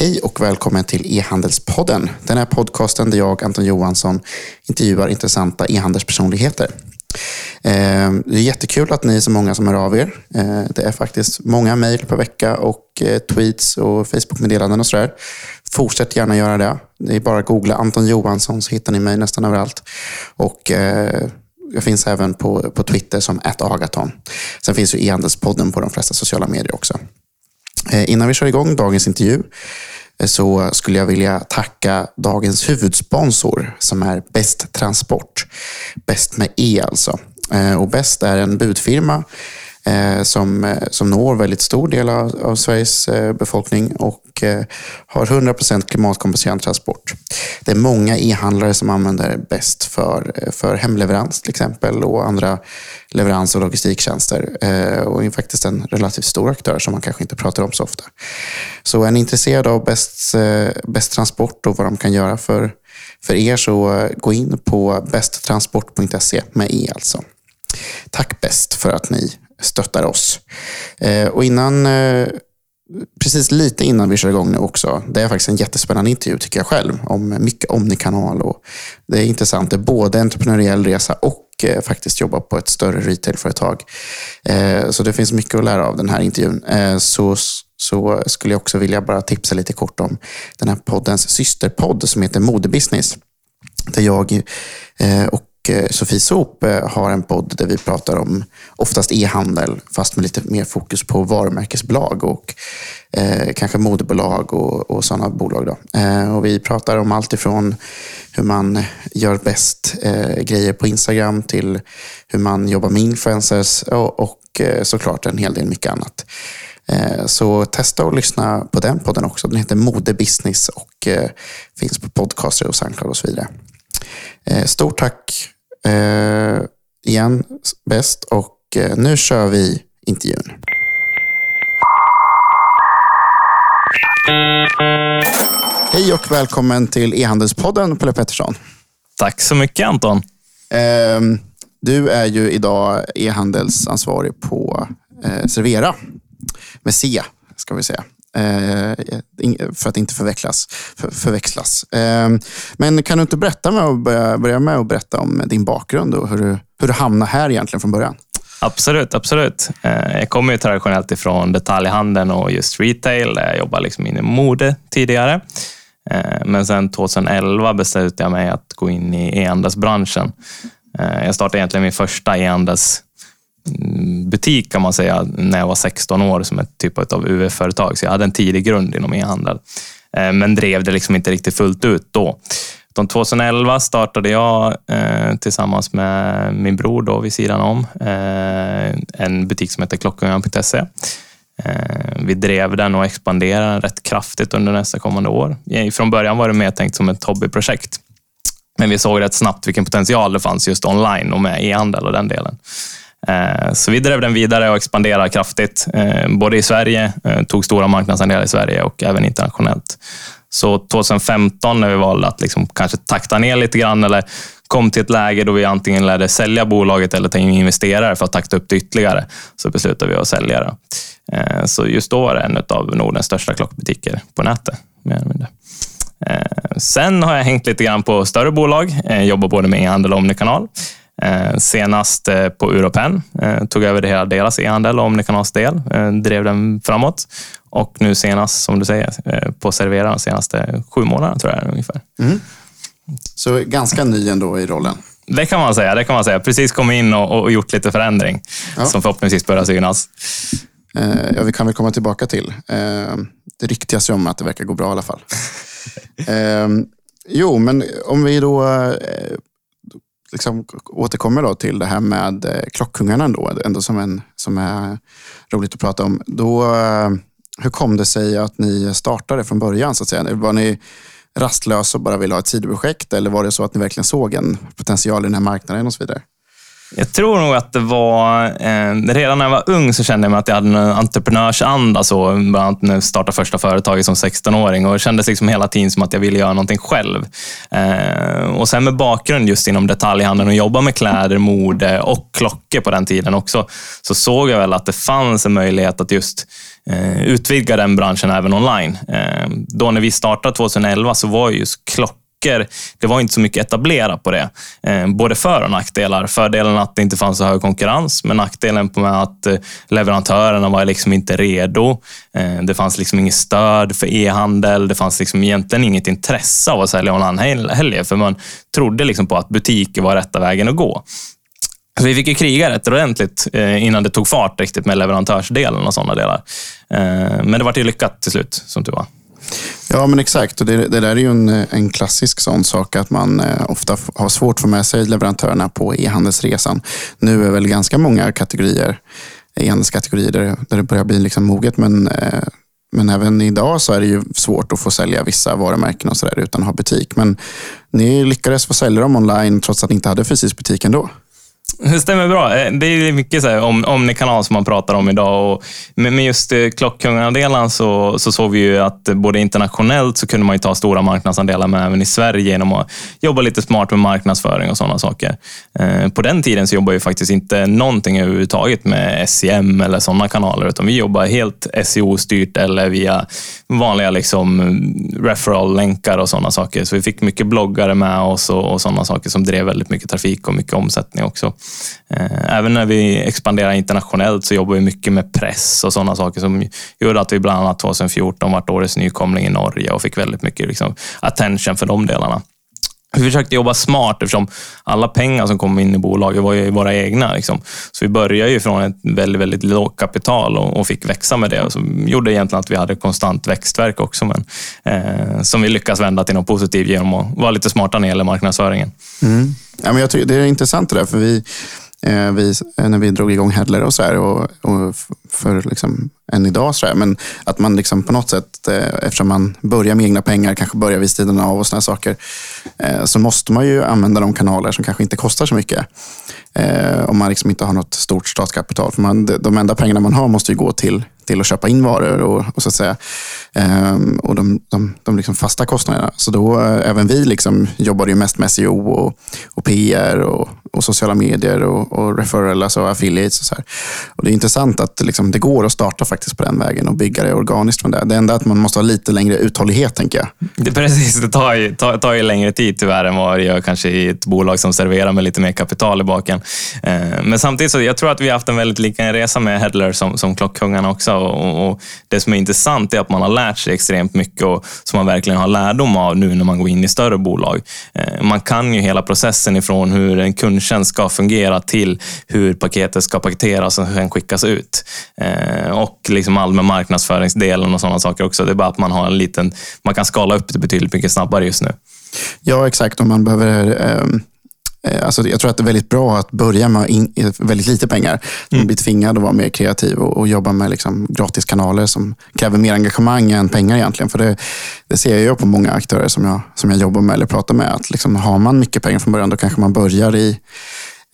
Hej och välkommen till E-handelspodden. Den här podcasten där jag, Anton Johansson, intervjuar intressanta e-handelspersonligheter. Ehm, det är jättekul att ni är så många som hör av er. Ehm, det är faktiskt många mejl per vecka och eh, tweets och Facebook-meddelanden och sådär. Fortsätt gärna göra det. Det är bara att googla Anton Johansson så hittar ni mig nästan överallt. Och eh, jag finns även på, på Twitter som agaton. Sen finns ju e-handelspodden på de flesta sociala medier också. Eh, innan vi kör igång dagens intervju eh, så skulle jag vilja tacka dagens huvudsponsor som är Bäst Transport. Bäst med E alltså. Eh, och Bäst är en budfirma Eh, som, eh, som når väldigt stor del av, av Sveriges eh, befolkning och eh, har 100% klimatkompenserande transport. Det är många e-handlare som använder Bäst för, eh, för hemleverans till exempel och andra leverans och logistiktjänster. Eh, och är faktiskt en relativt stor aktör som man kanske inte pratar om så ofta. Så är ni intresserade av Bäst, eh, bäst Transport och vad de kan göra för, för er så gå in på besttransport.se med e alltså. Tack Bäst för att ni stöttar oss. Eh, och innan, eh, precis lite innan vi kör igång nu också, det är faktiskt en jättespännande intervju tycker jag själv, om mycket Omnikanal. Och det är intressant, det är både entreprenöriell resa och eh, faktiskt jobba på ett större retailföretag. Eh, så det finns mycket att lära av den här intervjun. Eh, så, så skulle jag också vilja bara tipsa lite kort om den här poddens systerpodd som heter Modebusiness. Där jag eh, och Eh, Sofie Sop eh, har en podd där vi pratar om oftast e-handel, fast med lite mer fokus på varumärkesbolag och eh, kanske modebolag och, och sådana bolag. Då. Eh, och vi pratar om allt ifrån hur man gör bäst eh, grejer på Instagram till hur man jobbar med influencers och, och eh, såklart en hel del mycket annat. Eh, så testa att lyssna på den podden också. Den heter Modebusiness och finns på podcaster och Soundcloud och så vidare. Stort tack eh, igen bäst och eh, nu kör vi intervjun. Hej och välkommen till e-handelspodden Pelle Pettersson. Tack så mycket Anton. Eh, du är ju idag e-handelsansvarig på eh, Servera med C, ska vi säga. Eh, för att inte förväxlas. För, förväxlas. Eh, men kan du inte berätta med och börja, börja med att berätta om din bakgrund och hur du, hur du hamnade här egentligen från början? Absolut, absolut. Eh, jag kommer ju traditionellt ifrån detaljhandeln och just retail. där Jag jobbade liksom inom mode tidigare. Men sen 2011 beslutade jag mig att gå in i e-handelsbranschen. Jag startade egentligen min första e-handels butik kan man säga, när jag var 16 år som ett typ av UF-företag. Så jag hade en tidig grund inom e-handel. Eh, men drev det liksom inte riktigt fullt ut då. 2011 startade jag eh, tillsammans med min bror då vid sidan om eh, en butik som heter klockungan.se. Vi drev den och expanderade den rätt kraftigt under nästa kommande år. Från början var det mer tänkt som ett hobbyprojekt. Men vi såg rätt snabbt vilken potential det fanns just online och med e-handel och den delen. Eh, så vi drev den vidare och expanderade kraftigt, eh, både i Sverige, eh, tog stora marknadsandelar i Sverige och även internationellt. Så 2015 när vi valde att liksom kanske takta ner lite grann eller kom till ett läge då vi antingen lärde sälja bolaget eller ta in investerare för att takta upp det ytterligare, så beslutade vi att sälja det. Så just då var det en av Nordens största klockbutiker på nätet. Sen har jag hängt lite grann på större bolag, jobbar både med e-handel och omnikanal. Eh, senast eh, på Europen eh, tog över det hela deras e-handel och Omnikanals del, drev den framåt. Och nu senast, som du säger, på Servera de senaste sju månaderna tror jag ungefär. Mm. Så ganska ny ändå i rollen? Det kan man säga. Det kan man säga. Precis kommit in och, och gjort lite förändring ja. som förhoppningsvis börjar synas. ja, vi kan väl komma tillbaka till. det ryktas ju om att det verkar gå bra i alla fall. jo, men om vi då liksom återkommer då till det här med eh, klockkungarna ändå, ändå som, en, som är roligt att prata om. Då, eh, hur kom det sig att ni startade från början? Så att säga? Var ni rastlösa och bara ville ha ett sidoprojekt eller var det så att ni verkligen såg en potential i den här marknaden och så vidare? Jag tror nog att det var... Eh, redan när jag var ung så kände jag att jag hade en entreprenörsanda. Så, bland annat när jag startade första företaget som 16-åring. Och det kändes liksom hela tiden som att jag ville göra någonting själv. Eh, och sen med bakgrund just inom detaljhandeln och jobba med kläder, mode och klockor på den tiden också, så såg jag väl att det fanns en möjlighet att just eh, utvidga den branschen även online. Eh, då när vi startade 2011 så var just klockor det var inte så mycket etablerat på det. Eh, både för och nackdelar. Fördelen att det inte fanns så hög konkurrens, men nackdelen med att eh, leverantörerna var liksom inte redo. Eh, det fanns liksom inget stöd för e-handel. Det fanns liksom egentligen inget intresse av att sälja online heller, för man trodde liksom på att butiker var rätta vägen att gå. Så vi fick ju kriga rätt ordentligt innan det tog fart riktigt med leverantörsdelen och sådana delar. Men det var ju lyckat till slut, som tur var. Ja, men exakt. Och det, det där är ju en, en klassisk sån sak att man eh, ofta har svårt att få med sig leverantörerna på e-handelsresan. Nu är väl ganska många kategorier, e-handelskategorier där, där det börjar bli liksom moget, men eh, men även idag så är det ju svårt att få sälja vissa varumärken och så där utan att ha butik. Men ni lyckades få sälja dem online trots att ni inte hade fysisk butik ändå. Det stämmer bra. Eh, det är mycket så här, om, omnikanal som man pratar om idag. Och med just eh, klockkungadelen så, så såg vi ju att både internationellt så kunde man ju ta stora marknadsandelar, men även i Sverige genom att jobba lite smart med marknadsföring och sådana saker. Eh, på den tiden så jobbade vi faktiskt inte någonting överhuvudtaget med SEM eller sådana kanaler, utan vi jobbade helt SEO-styrt eller via vanliga liksom referral-länkar och sådana saker. Så vi fick mycket bloggare med oss och, och sådana saker som drev väldigt mycket trafik och mycket omsättning också. Eh, även när vi expanderar internationellt så jobbar vi mycket med press och sådana saker som gjorde att vi bland annat 2014 vart årets nykomling i Norge och fick väldigt mycket liksom, attention för de delarna. Vi försökte jobba smart eftersom alla pengar som kom in i bolaget var ju våra egna. Liksom. Så vi började ju från ett väldigt, väldigt lågt kapital och, och, fick växa med det. Och så gjorde egentligen att vi hade konstant växtverk också, men eh, som vi lyckas vända till något positivt genom att vara lite smarta när det gäller marknadsföringen. Mm. Ja, men jag tycker det är intressant det där, för vi, eh, vi, eh, när vi drog igång Hedler och så här, och, och för liksom, än idag. Så här. Men att man liksom på något sätt, eh, eftersom man börjar med egna pengar, kanske börjar vid sidan av och sådana saker, eh, så måste man ju använda de kanaler som kanske inte kostar så mycket. Eh, om man liksom inte har något stort startkapital. För man, de enda pengarna man har måste ju gå till till att köpa in varor och, och så att säga, ehm, och de, de, de liksom fasta kostnaderna. Så då, eh, även vi liksom jobbade ju mest med SEO och, och PR och, och sociala medier och, och referral, alltså affiliates. Och så här. Och det är intressant att liksom, det går att starta faktiskt på den vägen och bygga det organiskt från det. Det enda är att man måste ha lite längre uthållighet, tänker jag. Det, precis, det tar ju, tar, tar ju längre tid tyvärr än vad det gör kanske i ett bolag som serverar med lite mer kapital i baken. Eh, men samtidigt så jag tror att vi har haft en väldigt liknande resa med Headler som, som Klockkungarna också. Och, och, det som är intressant är att man har lärt sig extremt mycket och som man verkligen har lärdom av nu när man går in i större bolag. Eh, man kan ju hela processen ifrån hur en kundtjänst ska fungera till hur paketet ska paketeras och sen skickas ut. Eh, och liksom allmän marknadsföringsdelen och sådana saker också. Det är bara att man har en liten, man kan skala upp det betydligt mycket snabbare just nu. Ja, exakt. Om man behöver Eh, alltså jag tror att det är väldigt bra att börja med in, väldigt lite pengar. Mm. Man blir tvingad att vara mer kreativ och, och jobba med liksom gratiskanaler som kräver mer engagemang än pengar egentligen. För det, det ser jag på många aktörer som jag, som jag jobbar med eller pratar med. Att liksom, har man mycket pengar från början, då kanske man börjar i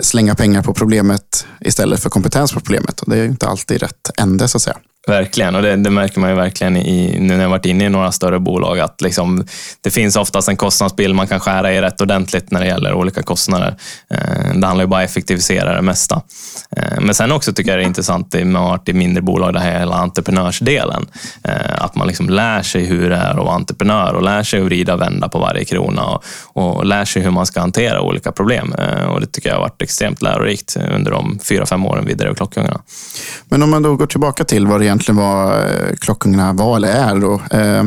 slänga pengar på problemet istället för kompetens på problemet. Och det är inte alltid rätt ände så att säga. Verkligen, och det, det, märker man ju verkligen i, nu när jag varit inne i några större bolag, att liksom, det finns oftast en kostnadsbild man kan skära i rätt ordentligt när det gäller olika kostnader. Eh, det handlar ju bara om att effektivisera det mesta. Eh, men sen också tycker jag det är intressant med att varit i mindre bolag, det här hela entreprenörsdelen. Eh, att man liksom lär sig hur det är att vara entreprenör och lär sig att vrida och vända på varje krona och, och lär sig hur man ska hantera olika problem. Och det tycker jag har varit extremt lärorikt under de fyra, fem åren vi drev Klockungarna. Men om man då går tillbaka till vad det egentligen vad eh, klockungarna var eller är. Då. Eh,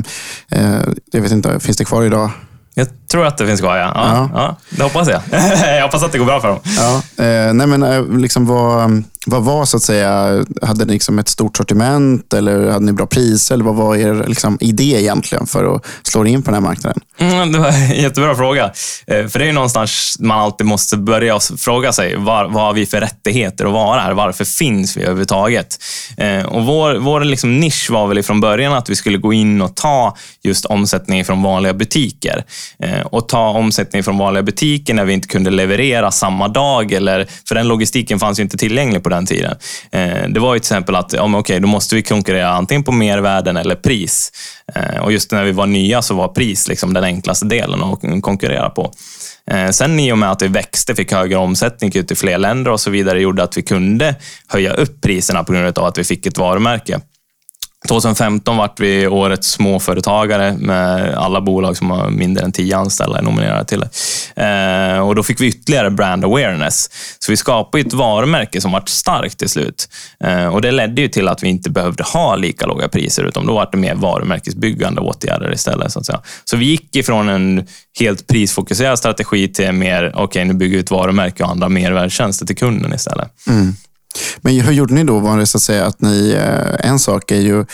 eh, jag vet inte, finns det kvar idag? Jag tror att det finns kvar, ja. ja, ja. ja det hoppas jag. jag hoppas att det går bra för dem. Ja, eh, nej men, liksom vad, vad var så att säga, hade ni liksom ett stort sortiment eller hade ni bra priser? Eller vad var er liksom, idé egentligen för att slå in på den här marknaden? Mm, det var en jättebra fråga. Eh, för det är ju någonstans man alltid måste börja fråga sig, vad, vad har vi för rättigheter att vara här? Varför finns vi överhuvudtaget? Eh, och vår vår liksom nisch var väl från början att vi skulle gå in och ta just omsättning från vanliga butiker. Eh, och ta omsättning från vanliga butiker när vi inte kunde leverera samma dag, eller, för den logistiken fanns ju inte tillgänglig på den den tiden. Eh, det var ju till exempel att, ja, men okej, då måste vi konkurrera antingen på mervärden eller pris. Eh, och just när vi var nya så var pris liksom den enklaste delen att konkurrera på. Eh, sen i och med att vi växte, fick högre omsättning ut i fler länder och så vidare, gjorde att vi kunde höja upp priserna på grund av att vi fick ett varumärke. 2015 vart vi årets småföretagare med alla bolag som har mindre än 10 anställda nominerade till det. Eh, och då fick vi ytterligare brand awareness. Så vi skapade ett varumärke som vart starkt till slut. Eh, och det ledde ju till att vi inte behövde ha lika låga priser, utan då var det mer varumärkesbyggande åtgärder istället. Så, att säga. så vi gick ifrån en helt prisfokuserad strategi till mer, okej, okay, nu bygger vi ett varumärke och andra mervärdestjänster till kunden istället. Mm. Men hur gjorde ni då? Var det så att säga att ni, eh, en sak är ju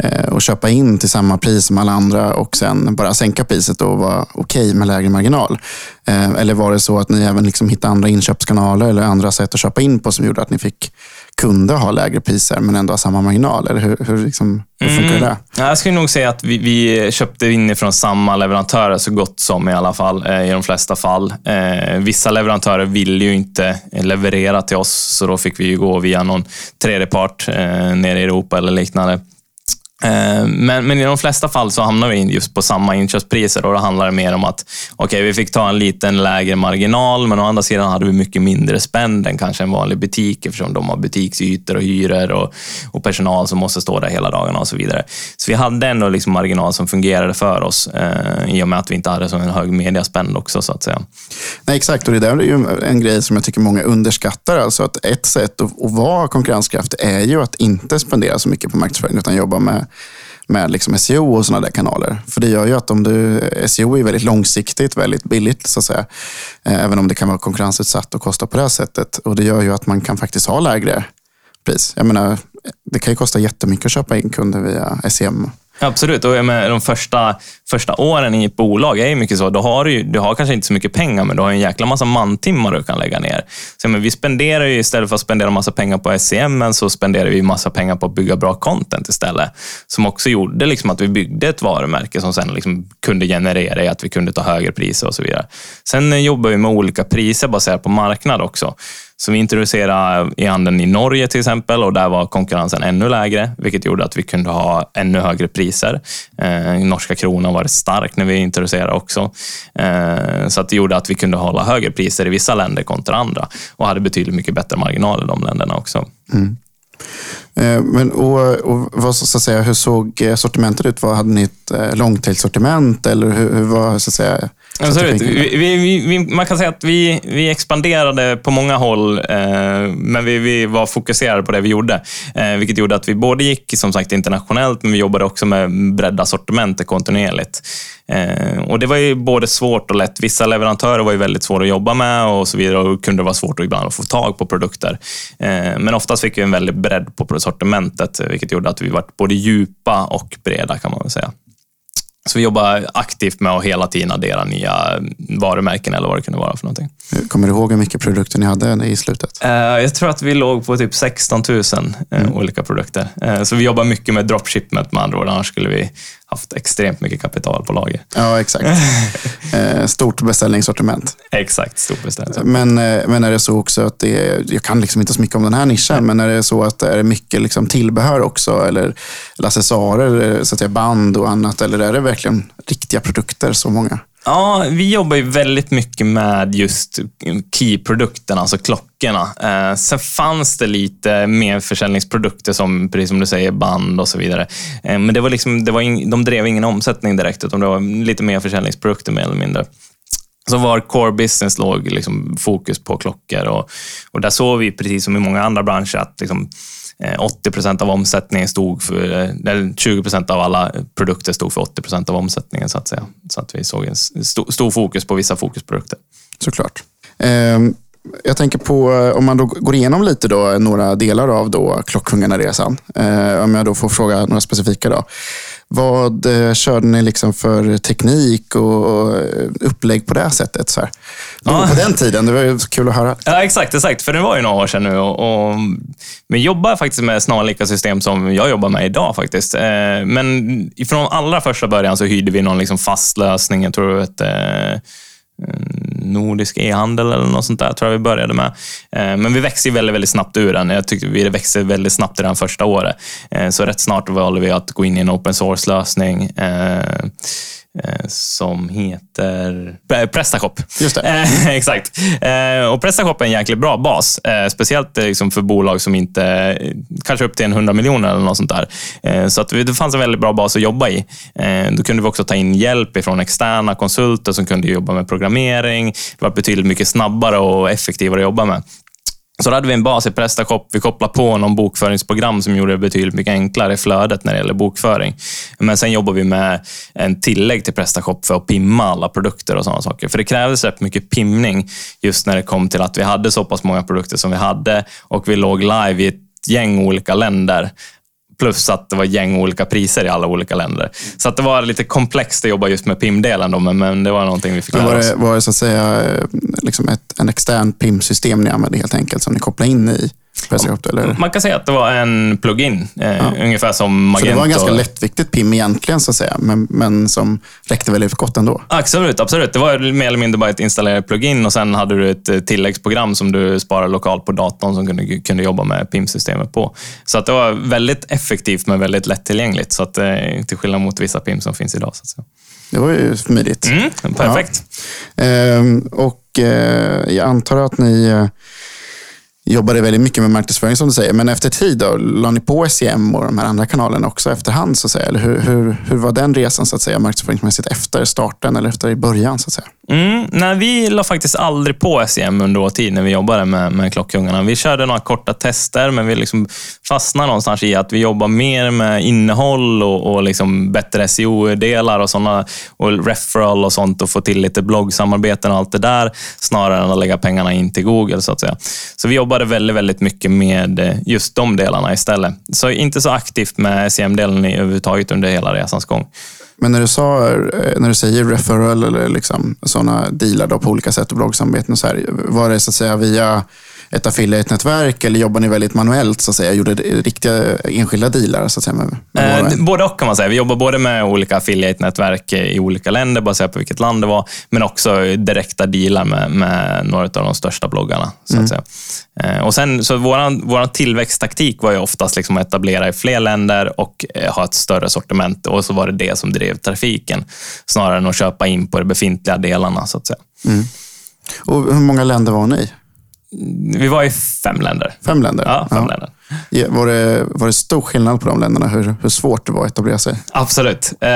eh, att köpa in till samma pris som alla andra och sen bara sänka priset och vara okej okay med lägre marginal? Eh, eller var det så att ni även liksom hittade andra inköpskanaler eller andra sätt att köpa in på som gjorde att ni fick kunde ha lägre priser men ändå ha samma marginal? Eller hur, hur, liksom, hur funkar mm. det? Jag skulle nog säga att vi, vi köpte inifrån samma leverantörer så gott som i alla fall, eh, i de flesta fall. Vissa leverantörer ville ju inte leverera till oss, så då fick vi gå via någon tredjepart eh, nere i Europa eller liknande. Eh, men, men, i de flesta fall så hamnar vi just på samma inköpspriser och då handlar det mer om att okay, vi fick ta en liten lägre marginal, men å andra sidan hade vi mycket mindre spänd än kanske en vanlig butik eftersom de har butiksytor och hyror och, och personal som måste stå där hela dagarna och så vidare. Så vi hade ändå liksom marginal som fungerade för oss eh, i och med att vi inte hade så en hög mediaspänd också så att säga. Nej, exakt, och det där är ju en grej som jag tycker många underskattar. Alltså att ett sätt att, att vara konkurrenskraftig är ju att inte spendera så mycket på marknadsföring utan jobba med med liksom SEO och sådana där kanaler. För det gör ju att om du, SEO är väldigt långsiktigt, väldigt billigt så att säga. Eh, även om det kan vara konkurrensutsatt och kosta på det här sättet. Och det gör ju att man kan faktiskt ha lägre pris. Jag menar, det kan ju kosta jättemycket att köpa in kunder via SEM Absolut, och med de första, första åren i ett bolag är ju mycket så. Då har du, du har kanske inte så mycket pengar, men du har en jäkla massa mantimmar du kan lägga ner. Så, men vi spenderar ju istället för att spendera massa pengar på SCM, så spenderar vi massa pengar på att bygga bra content istället. Som också gjorde liksom att vi byggde ett varumärke som sen liksom kunde generera i att vi kunde ta högre priser och så vidare. Sen eh, jobbar vi med olika priser baserat på marknad också. Så vi introducerade e-handeln i Norge till exempel och där var konkurrensen ännu lägre, vilket gjorde att vi kunde ha ännu högre priser. Eh, norska kronan var stark när vi introducerade också. Eh, så att det gjorde att vi kunde hålla högre priser i vissa länder kontra andra och hade betydligt mycket bättre marginal i de länderna också. Mm. Eh, men, och, och vad, så att säga, hur såg eh, sortimentet ut? Vad, hade ni ett eh, långtidssortiment eller hur, hur var så att säga, Absolut. Vi, vi, vi, man kan säga att vi, vi expanderade på många håll, eh, men vi, vi var fokuserade på det vi gjorde. Eh, vilket gjorde att vi både gick som sagt internationellt, men vi jobbade också med bredda sortimentet kontinuerligt. Eh, och Det var ju både svårt och lätt. Vissa leverantörer var ju väldigt svåra att jobba med och så vidare och kunde vara svårt ibland att få tag på produkter. Eh, men oftast fick vi en väldig bredd på sortimentet, vilket gjorde att vi var både djupa och breda kan man väl säga. Så vi jobbar aktivt med att hela tiden addera nya varumärken eller vad det kunde vara för någonting. Kommer du ihåg hur mycket produkter ni hade i slutet? Uh, jag tror att vi låg på typ 16 000 uh, mm. olika produkter. Uh, så vi jobbar mycket med dropshipment med andra ord, annars skulle vi haft extremt mycket kapital på lager. Ja, exakt. Eh, stort beställningssortiment. Exakt, stort beställningssortiment. Men, eh, men är det så också att det är, jag kan liksom inte så mycket om den här nischen, men är det så att det är mycket liksom tillbehör också eller, eller accessoarer, så att säga band och annat, eller är det verkligen riktiga produkter, så många? Ja, vi jobbar ju väldigt mycket med just key-produkterna, alltså klockorna. Eh, sen fanns det lite mer försäljningsprodukter som, precis som du säger, band och så vidare. Eh, men det var liksom, det var in, de drev ingen omsättning direkt, utan det var lite mer försäljningsprodukter mer eller mindre. Så var core business låg liksom fokus på klockor och, och där såg vi, precis som i många andra branscher, att liksom Eh, 80 procent av omsättningen stod för, eh, eller 20 procent av alla produkter stod för 80 procent av omsättningen så att säga. Så att vi såg en stor, stor fokus på vissa fokusprodukter. Såklart. Um jag tänker på, eh, om man då går igenom lite då, några delar av då Klockkungarna-resan. Eh, om jag då får fråga några specifika. Då. Vad eh, körde ni liksom för teknik och upplägg på det sättet? Så här? Ja. På den tiden, det var ju kul att höra. Ja, exakt, exakt. För det var ju några år sedan nu. Och, och, vi jobbar faktiskt med snarlika system som jag jobbar med idag faktiskt. Eh, men från allra första början så hyrde vi någon liksom fast lösning. Jag tror att eh, Eh, nordisk e-handel eller något sånt där, tror jag vi började med. Eh, men vi växte väldigt, väldigt snabbt ur den. Jag tyckte vi växte väldigt snabbt i den första året. Eh, så rätt snart valde vi att gå in i en open source-lösning. Så som heter eh, Prestashop. Just. Eh, exakt. Eh, och Prestashop är en jäkligt bra bas. Eh, speciellt eh, liksom för bolag som inte, eh, kanske upp till en 100 miljoner eller något sånt där. Eh, så att det fanns en väldigt bra bas att jobba i. Eh, då kunde vi också ta in hjälp ifrån externa konsulter som kunde jobba med programmering. Det var betydligt mycket snabbare och effektivare att jobba med. Så då hade vi en bas i Prestashop. Vi kopplade på någon bokföringsprogram som gjorde det betydligt mycket enklare i flödet när det gäller bokföring. Men sen jobbar vi med en tillägg till Prestashop för att pimma alla produkter och sådana saker. För det krävdes rätt mycket pimning just när det kom till att vi hade så pass många produkter som vi hade och vi låg live i ett gäng olika länder. Plus att det var gäng olika priser i alla olika länder. Så att det var lite komplext att jobba just med PIM-delen, då, men, det var någonting vi fick lära var, oss. det, var det så att säga eh, liksom ett en extern PIM-system ni använde helt enkelt som ni kopplade in i Eller? Man kan säga att det var en plugin, eh, ungefär som Så Magento. det var en ganska lättviktigt PIM egentligen, så att säga, men, men som räckte väldigt gott ändå. Absolut, absolut. Det var mer eller mindre bara ett installerat plugin och sen hade du ett eh, tilläggsprogram som du sparade lokalt på datorn som kunde, kunde jobba med PIM-systemet på. Så att det var väldigt effektivt men väldigt lättillgängligt. Så att, eh, till skillnad mot vissa PIM som finns idag. Så att säga. Det var ju smidigt. Mm, perfekt. Ehm, och eh, jag antar att ni eh, jobbade väldigt mycket med marknadsföring som du säger. Men efter tid då, la ni på SEM och de här andra kanalerna också efterhand? Så att säga? Eller hur, hur, hur var den resan så att säga, marknadsföringsmässigt efter starten eller efter i början? Så att säga? Mm, nej, vi la faktiskt aldrig på SEM under vår tid när vi jobbade med, med klockungarna. Vi körde några korta tester, men vi liksom fastnade någonstans i att vi jobbar mer med innehåll och, och liksom bättre SEO-delar och såna, och referral och sånt och få till lite bloggsamarbeten och allt det där, snarare än att lägga pengarna in till Google. så att säga. Så vi jobbade väldigt, väldigt mycket med just de delarna istället. Så inte så aktivt med SEM-delen överhuvudtaget under hela resans gång. Men när du, sa, eh, när du säger referral eller liksom sådana dealar då på olika sätt och bloggsamarbeten, och så här, var det så att säga via ett affiliate-nätverk eller jobbar ni väldigt manuellt så att säga? Gjorde riktiga enskilda dealar så att säga? Med, med Eh, både och kan man säga. Vi jobbar både med olika affiliate-nätverk i olika länder, baserat på vilket land det var, men också direkta dealar med, med några av de största bloggarna. Så att säga. Eh, och sen, så våran, våran tillväxttaktik var ju oftast liksom att etablera i fler länder och eh, ha ett större sortiment. Och så var det det som drev trafiken, snarare än att köpa in på de befintliga delarna. så att säga. Och hur många länder var ni? Vi var i fem länder. Fem länder? Ja, fem länder. Var, det, var det stor skillnad på de länderna? Hur, hur svårt det var att etablera sig? Absolut. Eh,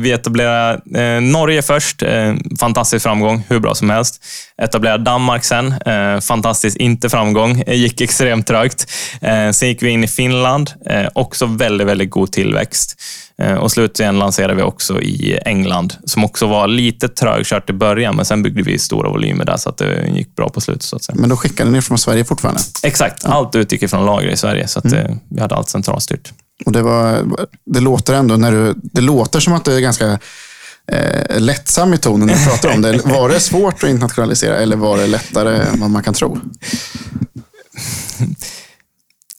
vi etablerade eh, Norge först. Eh, fantastisk framgång, hur bra som helst. Etablerade Danmark sen. Eh, fantastisk inte framgång. Gick extremt trögt. Eh, sen gick vi in i Finland. Eh, också väldigt, väldigt god tillväxt. Eh, och slutligen lanserade vi också i England, som också var lite trögkört i början, men sen byggde vi stora volymer där, så att det gick bra på slutet. Men då skickade ni från Sverige fortfarande? Exakt. Allt utgick ifrån lager i Sverige, så att, eh, vi hade allt centralstyrt. Och det, var, det låter ändå när du, det låter som att du är ganska eh, lättsam i tonen när du pratar om det. Var det svårt att internationalisera eller var det lättare än vad man kan tro?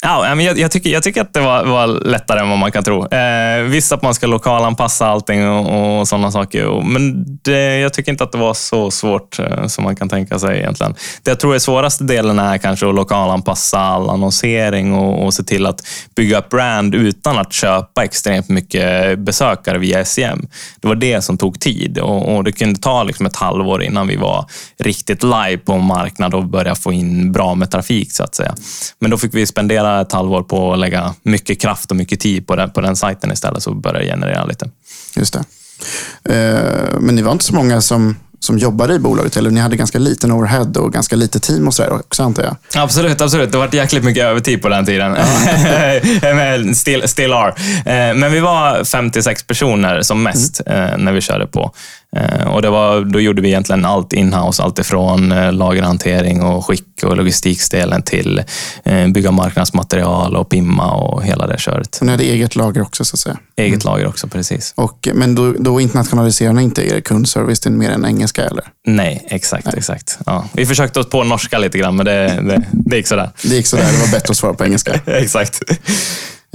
Ja, men jag, jag, tycker, jag tycker att det var, var lättare än vad man kan tro. Eh, visst att man ska lokalanpassa allting och, och sådana saker, och, men det, jag tycker inte att det var så svårt eh, som man kan tänka sig egentligen. Det jag tror är svåraste delen är kanske att lokalanpassa all annonsering och, och se till att bygga upp brand utan att köpa extremt mycket besökare via SEM. Det var det som tog tid och, och det kunde ta liksom ett halvår innan vi var riktigt live på marknad och började få in bra med trafik så att säga. Men då fick vi spendera ett halvår på att lägga mycket kraft och mycket tid på den, på den sajten istället så började det generera lite. Just det. Eh, men ni var inte så många som, som jobbade i bolaget, eller ni hade ganska liten overhead och ganska lite team och sådär också antar jag? Absolut, absolut. Det var jäkligt mycket övertid på den tiden. Still, still are. Eh, Men vi var 56 personer som mest eh, när vi körde på. Eh, Och det var, då gjorde vi egentligen allt inhouse. Allt ifrån eh, lagerhantering och skick och logistikdelen till eh, bygga marknadsmaterial och pimma och hela det köret. Så ni hade eget lager också så att säga? Eget lager också, precis. Och, men då, då internationaliserar ni inte er kundservice till mer än engelska eller? Nej, exakt, exakt. Ja. Vi försökte oss på norska lite grann, men det, det, det gick sådär. Det gick sådär, det var bättre att svara på engelska. exakt.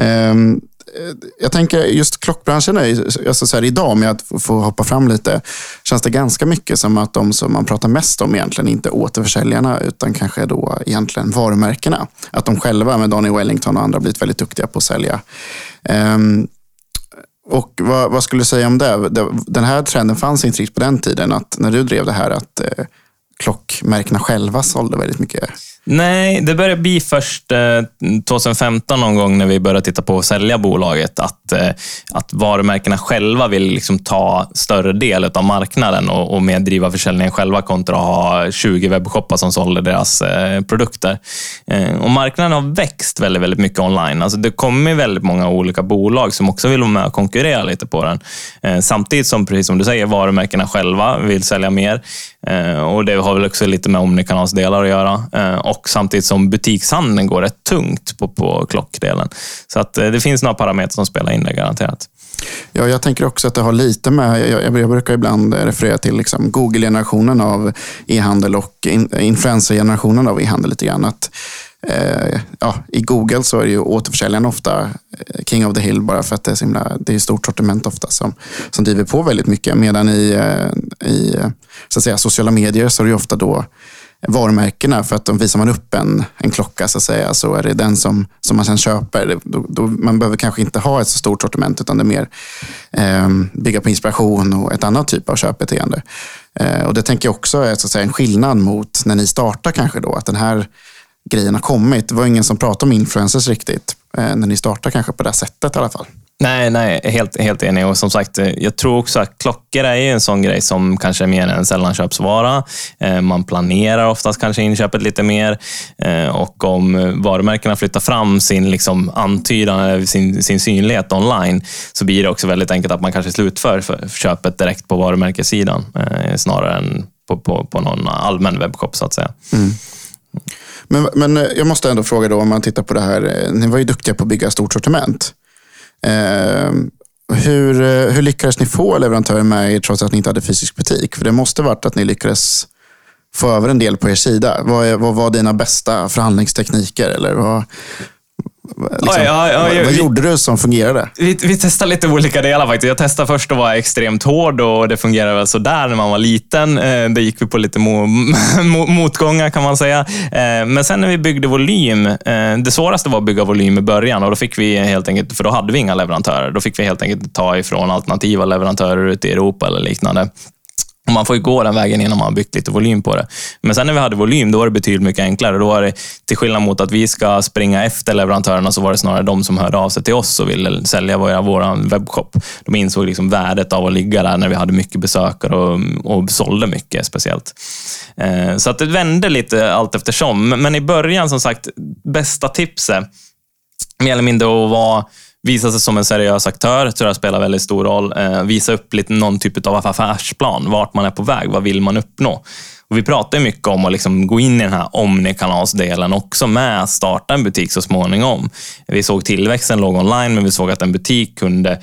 Ehm, Eh, jag tänker just klockbranschen, är, alltså så här, idag om jag får hoppa fram lite, känns det ganska mycket som att de som man pratar mest om egentligen inte är återförsäljarna utan kanske då egentligen varumärkena. Att de själva med Daniel Wellington och andra blivit väldigt duktiga på att sälja. Um, Och vad, vad, skulle du säga om det? Den här trenden fanns inte riktigt på den tiden, att när du drev det här, att eh, klockmärkena själva sålde väldigt mycket Nej, det började bli först eh, 2015 någon gång när vi började titta på att sälja bolaget. Att, eh, att varumärkena själva vill liksom ta större del av marknaden och, och mer driva försäljningen själva kontra att ha 20 webbshoppar som sålde deras eh, produkter. Eh, och Marknaden har växt väldigt, väldigt mycket online. Alltså det kommer väldigt många olika bolag som också vill vara med och konkurrera lite på den. Eh, samtidigt som, precis som du säger, varumärkena själva vill sälja mer. Eh, och Det har väl också lite med omnikanalsdelar att göra eh, och samtidigt som butikshandeln går rätt tungt på, på klockdelen. Så att eh, det finns några parametrar som spelar in det garanterat. Ja, jag tänker också att det har lite med, jag, jag brukar ibland referera till liksom Google-generationen av e-handel och in, influencer-generationen av e-handel lite grann. Att, eh, ja, I Google så är ju återförsäljaren ofta eh, king of the hill bara för att det är, så himla, det är stort sortiment ofta som, som driver på väldigt mycket. Medan i, eh, i eh, så att säga, sociala medier så är det ofta då varumärkena för att de visar man upp en, en klocka så att säga så är det den som, som man sen köper. Då, då, man behöver kanske inte ha ett så stort sortiment utan det är mer eh, bygga på inspiration och ett annat typ av köpbeteende. Eh, och det tänker jag också är så att säga, en skillnad mot när ni startar kanske då att den här grejen har kommit. Det var ingen som pratade om influencers riktigt eh, när ni startade kanske på det sättet i alla fall. Nej, nej, helt, helt enig. Och som sagt, eh, jag tror också att klockor är en sån grej som kanske är mer en sällanköpsvara. Eh, man planerar oftast kanske inköpet lite mer. Och om varumärkena flyttar fram sin liksom antydan, sin, sin synlighet online, så blir det också väldigt enkelt att man kanske slutför köpet direkt på varumärkessidan, snarare än på, på, på någon allmän webbshop, så att säga. Mm. Men, men eh, jag måste ändå fråga då, om man tittar på det här. Eh, ni var ju duktiga på att bygga stort sortiment. Eh, hur, eh, hur lyckades ni få leverantörer med er trots att ni inte hade fysisk butik? För det måste varit att ni lyckades få över en del på er sida. Vad, vad var dina bästa förhandlingstekniker? Eller vad, Liksom, oj, oj, oj, vad, vad gjorde du som fungerade? Vi, vi testade lite olika delar faktiskt. Jag testade först att vara extremt hård och det fungerade väl sådär när man var liten. Eh, det gick vi på lite mo motgångar kan man säga. Eh, men sen när vi byggde volym, eh, det svåraste var att bygga volym i början och då fick vi helt enkelt, för då hade vi inga leverantörer. Då fick vi helt enkelt ta ifrån alternativa leverantörer ute i Europa eller liknande. Man får ju gå den vägen innan man har byggt lite volym på det. Men sen när vi hade volym, då var det betydligt mycket enklare. Då var det, till skillnad mot att vi ska springa efter leverantörerna, så var det snarare de som hörde av sig till oss och ville sälja vår, vår webbshop. De insåg liksom värdet av att ligga där när vi hade mycket besökare och, och sålde mycket speciellt. Eh, så att det vände lite allt eftersom. Men i början, som sagt, bästa tipset, mer eller mindre att vara visa sig som en seriös aktör tror jag spelar väldigt stor roll. Eh, visa upp lite någon typ av affärsplan, vart man är på väg, vad vill man uppnå? Och vi pratar mycket om att liksom gå in i den här omnikanalsdelen också med att starta en butik så småningom. Vi såg tillväxten låg online, men vi såg att en butik kunde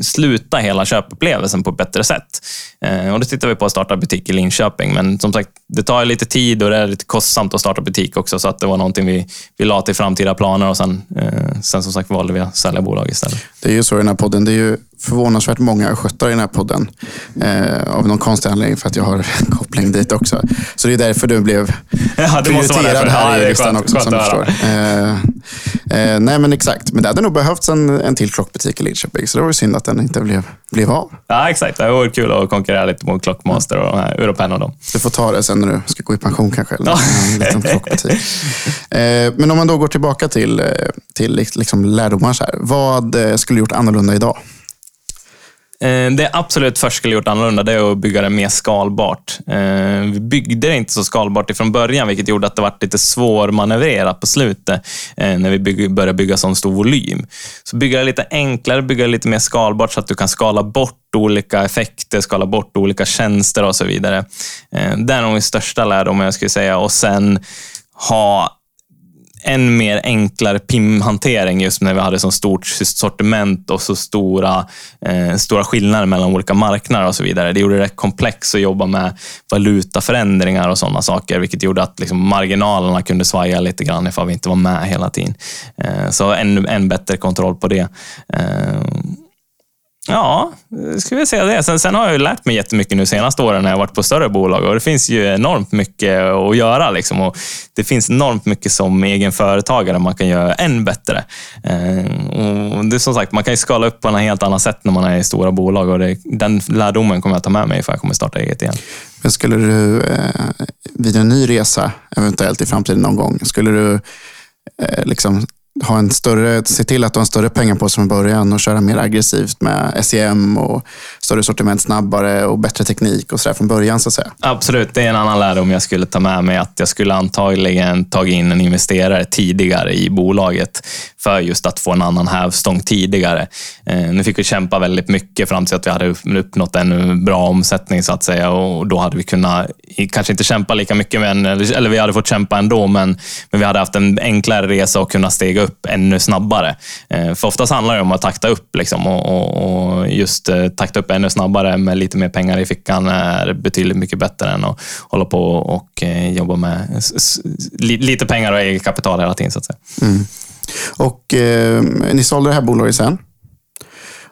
sluta hela köpupplevelsen på ett bättre sätt. Eh, och då tittar vi på att starta butik i Linköping, men som sagt, det tar lite tid och det är lite kostsamt att starta butik också, så att det var någonting vi, vi la till framtida planer och sen, eh, sen som sagt valde vi att sälja bolag istället. Det är ju så i den här podden, det är ju förvånansvärt många sköttare i den här podden. Eh, av någon konstig anledning för att jag har en koppling dit också. Så det är därför du blev ja, prioriterad här ja, i listan också, som du förstår. Eh, eh, nej, men exakt. Men det hade nog behövts en, en till klockbutik i Lidköping, så det var ju synd att den inte blev, blev av. Ja, exakt. Det vore kul att konkurrera lite mot Klockmaster och Europen och dem. Du får ta det sen när du ska gå i pension kanske, eller en liten klockbutik. Eh, men om man då går tillbaka till, eh, till liksom lärdomar. Så här. Vad eh, skulle du gjort annorlunda idag? Det det absolut först skulle gjort annorlunda det är att bygga det mer skalbart. Eh, vi byggde det inte så skalbart ifrån början, vilket gjorde att det var lite svårmanövrerat på slutet eh, när vi började bygga sån stor volym. Så bygga det lite enklare, bygga det lite mer skalbart så att du kan skala bort olika effekter, skala bort olika tjänster och så vidare. Det är nog den största lärdomen jag skulle säga. Och sen ha än mer enklare PIM-hantering just när vi hade så stort sortiment och så stora, eh, stora skillnader mellan olika marknader och så vidare. Det gjorde det komplext att jobba med valutaförändringar och sådana saker, vilket gjorde att liksom, marginalerna kunde svaja lite grann ifall vi inte var med hela tiden. Eh, så en, en bättre kontroll på det. Eh, Ja, skulle jag säga det. Sen, sen har jag ju lärt mig jättemycket nu senaste åren när jag varit på större bolag och det finns ju enormt mycket att göra. Liksom. Och det finns enormt mycket som egen företagare man kan göra än bättre. Eh, och det är som sagt, man kan ju skala upp på ett helt annat sätt när man är i stora bolag och det, den lärdomen kommer jag ta med mig för jag kommer starta eget igen. Men skulle du eh, vid en ny resa, eventuellt i framtiden någon gång, skulle du eh, liksom ha en större, se till att du har en större pengapåse från början och köra mer aggressivt med SEM och större sortiment snabbare och bättre teknik och sådär från början så att säga. Absolut, det är en annan lärdom jag skulle ta med mig. Att jag skulle antagligen tagit in en investerare tidigare i bolaget för just att få en annan hävstång tidigare. Eh, nu fick vi kämpa väldigt mycket fram till att vi hade uppnått en bra omsättning så att säga och då hade vi kunnat, kanske inte kämpa lika mycket, men, eller vi hade fått kämpa ändå, men, men vi hade haft en enklare resa och kunnat stega upp ännu snabbare. Eh, för oftast handlar det om att takta upp liksom, och, och, och just eh, takta upp ännu snabbare med lite mer pengar i fickan är betydligt mycket bättre än att hålla på och eh, jobba med lite pengar och eget kapital hela tiden. Så att säga. Mm. Och eh, ni sålde det här bolaget sen.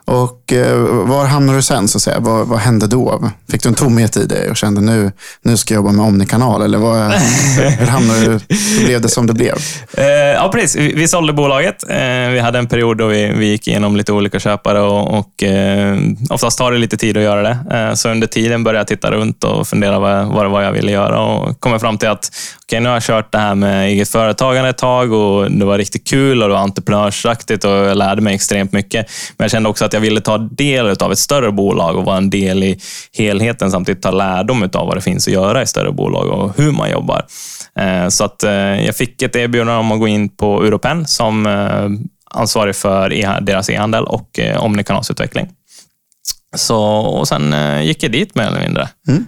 Och eh, var hamnade du sen? Så att säga? Vad, vad hände då? Fick du en tomhet i dig och kände nu, nu ska jag jobba med Omnikanal? Eller vad, hur hamnade du? Hur blev det som det blev? Eh, ja, precis. Vi, sålde bolaget. Eh, vi hade en period då vi, vi gick igenom lite olika köpare och, och oftast tar det lite tid att göra det. Så under tiden började jag titta runt och fundera vad, vad det var jag ville göra och kom fram till att okay, nu har jag kört det här med eget företagande ett tag och det var riktigt kul och det var entreprenörsaktigt och jag lärde mig extremt mycket. Men jag kände också att jag ville ta del av ett större bolag och vara en del i helheten samtidigt ta lärdom av vad det finns att göra i större bolag och hur man jobbar. Eh, så att eh, jag fick ett erbjudande om att gå in på Europen som eh, ansvarig för e-, deras e-handel och omnikanalsutveckling. Så, och sen gick jag dit mer eller mindre. Mm.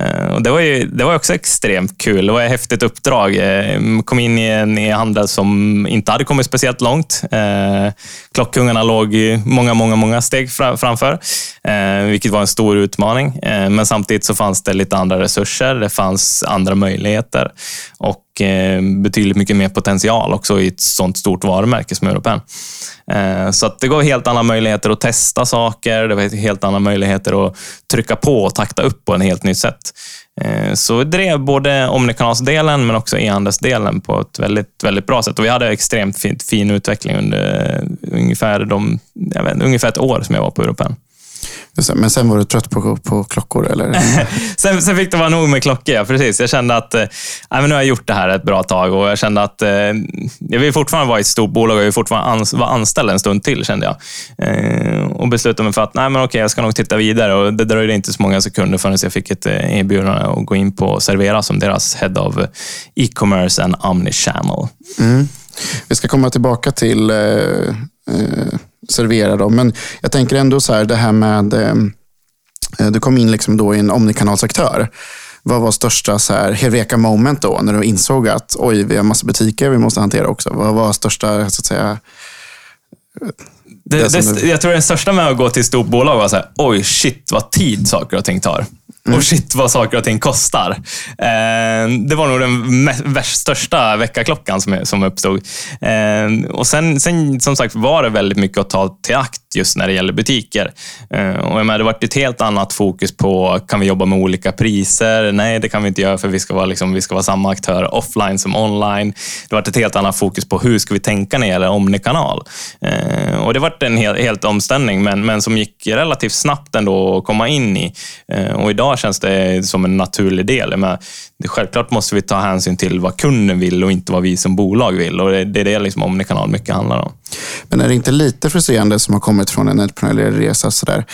Eh, och det, var ju, det var också extremt kul. Det var ett häftigt uppdrag. Jag kom in i en e-handel som inte hade kommit speciellt långt. Eh, klockungarna klockkungarna låg många, många, många steg framför, vilket var en stor utmaning. Men samtidigt så fanns det lite andra resurser. Det fanns andra möjligheter och och eh, betydligt mycket mer potential också i ett sånt stort varumärke som Europen. Eh, så att det gav helt andra möjligheter att testa saker. Det var helt andra möjligheter att trycka på och takta upp på ett helt nytt sätt. Eh, så vi drev både omnikanalsdelen men också e-handelsdelen på ett väldigt, väldigt bra sätt. Och vi hade extremt fin, fin utveckling under ungefär, de, vet, ungefär ett år som jag var på Europen. Men sen var du trött på, på klockor? Eller? sen, sen fick det vara nog med klockor, ja, precis. Jag kände att men nu har jag gjort det här ett bra tag och jag kände att äh, jag vill fortfarande vara i ett stort bolag och jag vill fortfarande ans vara anställd en stund till, kände jag. Äh, och beslutade mig för att nej, men okej, jag ska nog titta vidare. Och det dröjde inte så många sekunder förrän jag fick ett erbjudande att gå in på Servera som deras Head of E-commerce and Omnichannel. Mm. Vi ska komma tillbaka till servera dem. Men jag tänker ändå så här, det här med, eh, du kom in liksom då i en omnikanalsaktör. Vad var största så här, Heureka moment då, när du insåg att oj, vi har massa butiker vi måste hantera också? Vad var största, så att säga, det, det, det, jag tror den största med att gå till ett stort bolag var så här, oj shit vad tid saker och ting tar. Mm. Och shit vad saker och ting kostar. Eh, det var nog den värst, största väckarklockan som, som uppstod. Eh, och sen, sen, som sagt, var det väldigt mycket att ta till akt just när det gäller butiker. Eh, och jag menar, det var ett helt annat fokus på, kan vi jobba med olika priser? Nej, det kan vi inte göra för vi ska vara, liksom, vi ska vara samma aktör offline som online. Det var ett helt annat fokus på hur ska vi tänka när det gäller omnikanal? Eh, och det var en hel, helt omställning, men, men som gick relativt snabbt ändå att komma in i. Eh, och idag känns det som en naturlig del. Självklart måste vi ta hänsyn till vad kunden vill och inte vad vi som bolag vill. Och det, det är det liksom omnikanal mycket handlar om. Men är det inte lite frustrerande som har kommit från en entreprenöriell resa sådär,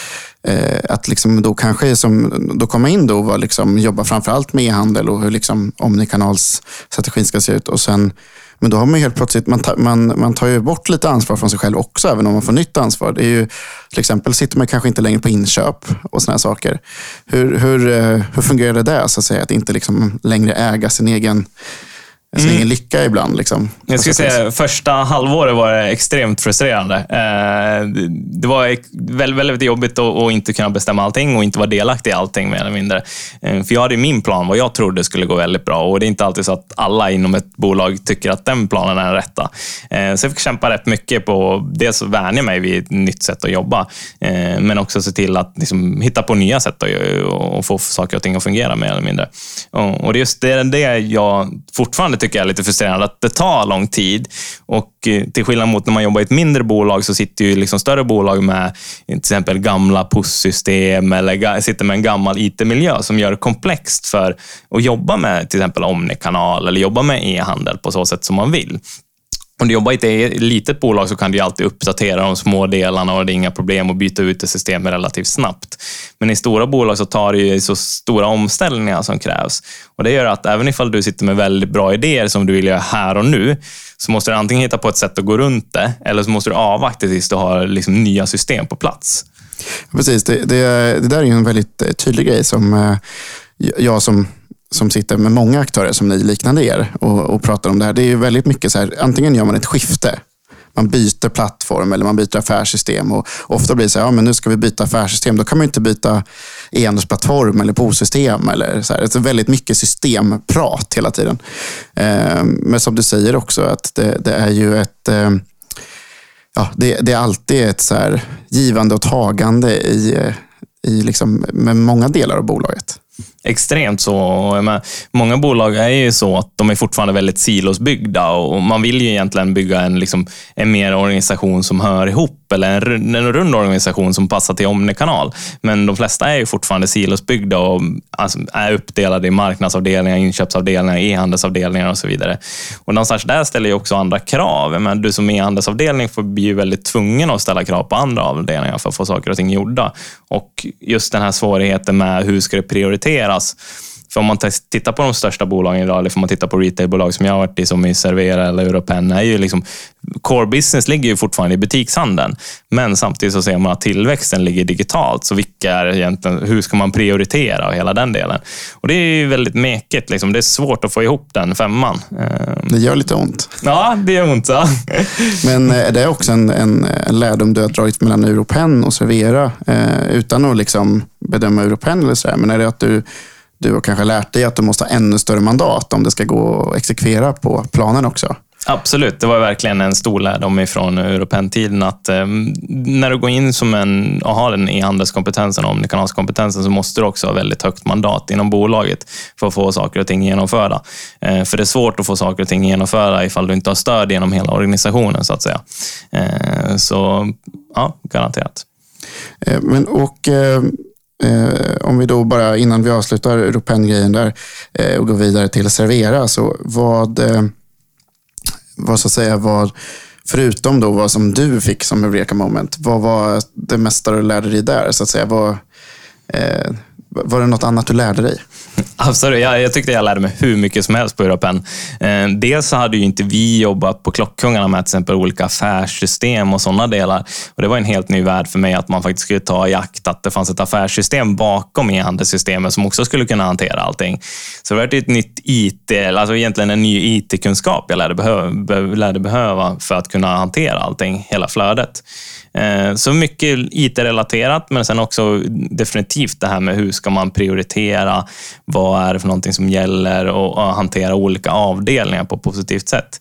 eh, att liksom då kanske som, då komma in då och liksom jobba framförallt med e-handel och hur liksom omnikanalsstrategin ska se ut och sen men då har man helt plötsligt, man, tar, man, man tar ju bort lite ansvar från sig själv också, även om man får nytt ansvar. Det är ju, till exempel sitter man kanske inte längre på inköp och sådana saker. Hur, hur, eh, hur fungerar det där, så att säga? Att inte liksom längre äga sin egen så mm. ingen lycka ibland. Liksom, jag skulle säga första halvåret var det extremt frustrerande. Eh, det var väldigt, väldigt jobbigt att inte kunna bestämma allting och inte vara delaktig i allting mer eller mindre. Eh, för jag hade min plan, vad jag trodde skulle gå väldigt bra och det är inte alltid så att alla inom ett bolag tycker att den planen är den rätta. Eh, så jag fick kämpa rätt mycket på dels att vänja mig vid ett nytt sätt att jobba, men också se till att liksom hitta på nya sätt och få saker och ting att fungera mer eller mindre. Och det är just det, det jag fortfarande tycker jag är lite frustrerande, att det tar lång tid. Och eh, till skillnad mot när man jobbar i ett mindre bolag så sitter ju liksom större bolag med till exempel gamla PUS-system eller sitter med en gammal IT-miljö som gör det komplext för att jobba med till exempel Omnikanal eller jobba med e-handel på så sätt som man vill. Om du jobbar i ett e- litet bolag så kan du alltid uppdatera de små delarna och det är inga problem att byta ut det systemet relativt snabbt. Men i stora bolag så tar det ju så stora omställningar som krävs. Och Det gör att även ifall du sitter med väldigt bra idéer som du vill göra här och nu, så måste du antingen hitta på ett sätt att gå runt det, eller så måste du avvakta tills du har liksom nya system på plats. Precis, det, det, det där är en väldigt eh, tydlig grej som eh, jag som som sitter med många aktörer som ni liknande er och, och pratar om det här. Det är väldigt mycket så här, antingen gör man ett skifte. Man byter plattform eller man byter affärssystem. Och ofta blir det så här, ja, men nu ska vi byta affärssystem. Då kan man inte byta e-handelsplattform eller POS-system. Eller så här. Det är väldigt mycket systemprat hela tiden. Eh, men som du säger också, att det, det är ju ett eh, ja, det, det, är alltid ett så här givande och tagande i, eh, i liksom, med många delar av bolaget extremt så. Många bolag är ju så att de är fortfarande väldigt silosbyggda och man vill ju egentligen bygga en, liksom, en mer organisation som hör ihop eller en, en rund organisation som passar till Omnikanal. Men de flesta är ju fortfarande silosbyggda och alltså, är uppdelade i marknadsavdelningar, inköpsavdelningar, e-handelsavdelningar och så vidare. Och någonstans där ställer ju också andra krav. Men du som e-handelsavdelning får bli väldigt tvungen att ställa krav på andra avdelningar för att få saker och ting gjorda. Och just den här svårigheten med hur ska du prioritera Teraz För om man tittar på de största bolagen idag, eller om man tittar på retailbolag som jag har varit i, som i Servera eller Europen, är ju liksom, core business ligger ju fortfarande i butikshandeln. Men samtidigt så ser man att tillväxten ligger digitalt. Så vilka är egentligen, hur ska man prioritera och hela den delen? Och Det är väldigt mekigt. Liksom. Det är svårt att få ihop den femman. Det gör lite ont. Ja, det gör ont. Ja. Men är det också en, en, en lärdom du har dragit mellan Europen och Servera? Eh, utan att liksom bedöma Europen eller sådär. Men är det att du du har kanske lärt dig att du måste ha ännu större mandat om det ska gå att exekvera på planen också. Absolut, det var verkligen en stor lärdom ifrån Europen-tiden att eh, när du går in som en, och har den e-handelskompetensen och omnikanalskompetensen så måste du också ha väldigt högt mandat inom bolaget för att få saker och ting genomförda. Eh, för det är svårt att få saker och ting genomförda ifall du inte har stöd genom hela organisationen så att säga. Eh, så ja, garanterat. Eh, men, och eh, om vi då bara innan vi avslutar Europen-grejen där eh, och går vidare till Servera. Så vad, eh, vad så att säga, vad, förutom då vad som du fick som Eureka moment, vad var det mesta du lärde dig där? så att säga? Vad, eh, var det något annat du lärde dig? Absolut, jag, jag tyckte jag lärde mig hur mycket som helst på Europen. Eh, dels så hade ju inte vi jobbat på Klockkungarna med till exempel olika affärssystem och sådana delar. Och Det var en helt ny värld för mig att man faktiskt skulle ta i akt att det fanns ett affärssystem bakom e-handelssystemet som också skulle kunna hantera allting. Så det var ett nytt IT, alltså egentligen en ny IT-kunskap jag lärde behöva, lärde behöva för att kunna hantera allting, hela flödet. Eh, så mycket IT-relaterat, men sen också definitivt det här med hur ska man prioritera? Vad är det för någonting som gäller och hantera olika avdelningar på ett positivt sätt.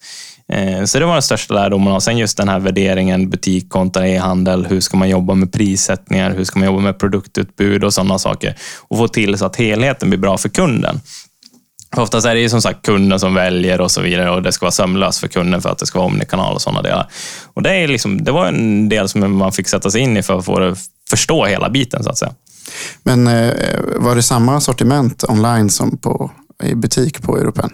Eh, så det var den största lärdomen. Och sen just den här värderingen butik kontra e-handel. Hur ska man jobba med prissättningar? Hur ska man jobba med produktutbud och sådana saker? Och få till så att helheten blir bra för kunden. Oftast är det ju som sagt kunden som väljer och så vidare och det ska vara sömlöst för kunden för att det ska vara omnikanal och sådana delar. Och det, är liksom, det var en del som man fick sätta sig in i för att få det, förstå hela biten så att säga. Men eh, var det samma sortiment online som på, i butik på Europen?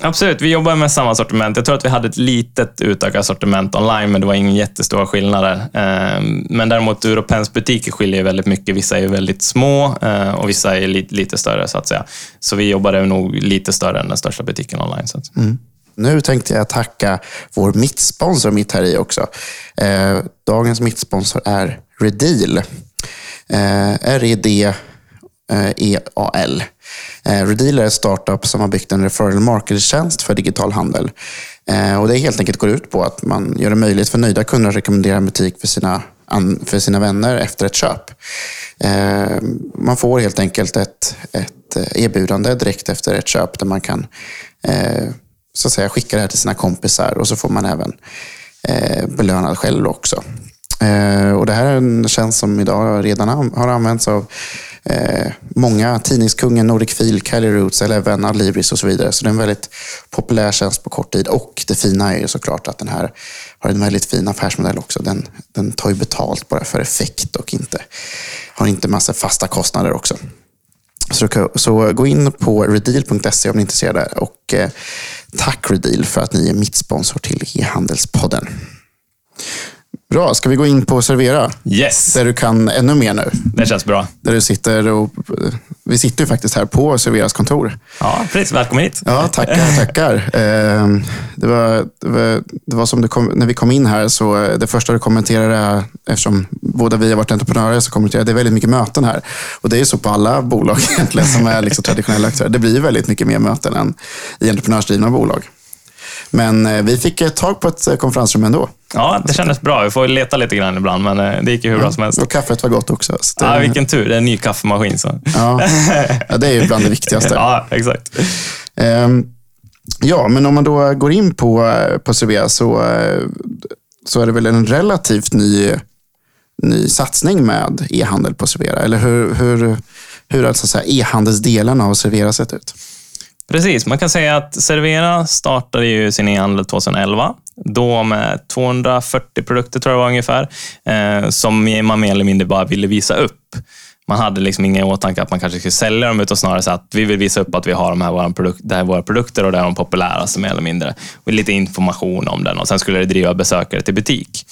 Absolut, vi jobbar med samma sortiment. Jag tror att vi hade ett litet utökat sortiment online, men det var ingen jättestora skillnader. Ehm, men däremot Europens butiker skiljer väldigt mycket. Vissa är väldigt små eh, och vissa är lite, större, så att säga. Så vi jobbade nog lite större än den största butiken online. Så mm. Nu tänkte jag tacka vår mittsponsor mitt här i också. Eh, dagens mittsponsor är Redeal. Eh, RED Eh, EAL. Eh, Redealer är ett startup som har byggt en referral marketing-tjänst för digital handel. Eh, och det helt enkelt går ut på att man gör det möjligt för nöjda kunder att rekommendera en butik för sina, för sina vänner efter ett köp. Man får helt enkelt ett, ett erbjudande direkt efter ett köp där man kan så att säga, skicka det här till sina kompisar och så får man även belönad själv också. Och det här är en tjänst som idag redan har använts av eh, många. Tidningskungen, Nordic Feel, Kylie Roots, Eleven, Adlibris och så vidare. Så det är en väldigt populär tjänst på kort tid. Och det fina är ju såklart att den här har en väldigt fin affärsmodell också. Den, den tar ju betalt bara för effekt och inte, har inte massa fasta kostnader också. Så, så gå in på redeal.se om ni är intresserade. Och eh, tack Redeal för att ni är mitt sponsor till e-handelspodden. Bra, ska vi gå in på Servera? Yes! Där du kan ännu mer nu. Det känns bra. Där du sitter och... Vi sitter ju faktiskt här på Serveras kontor. Ja, precis. Välkommen hit. Ja, tackar, tackar. Ehm, det var, det var, det var som kom, när vi kom in här, så det första du kommenterade, eftersom båda vi har varit entreprenörer, så kommenterade det är väldigt mycket möten här. Och det är så på alla bolag egentligen som är liksom traditionella aktörer. Det blir väldigt mycket mer möten än i entreprenörsdrivna bolag. Men eh, vi fick tag på ett eh, konferensrum ändå. Ja, det kändes bra. Vi får leta lite grann ibland, men eh, det gick ju hur bra som helst. Och kaffet var gott också. Det... Ja, vilken tur. Det är en ny kaffemaskin. Så. Ja. ja, det är ju bland det viktigaste. ja, exakt. Um, ja, men om man då går in på, på Servea så, så är det väl en relativt ny, ny satsning med e-handel på Servera? Eller hur, hur, hur har e-handelsdelen av Servera sett ut? Precis, man kan säga att Servera startade ju sin e-handel 2011. Då med 240 produkter tror jag var ungefär, eh, som man mer eller mindre bara ville visa upp. Man hade liksom ingen åtanke att man kanske skulle sälja dem, utan snarare så att vi vill visa upp att vi har de här våra, produk det här våra produkter och det är de populäraste mer eller mindre. Och lite information om den och sen skulle det driva besökare till butik.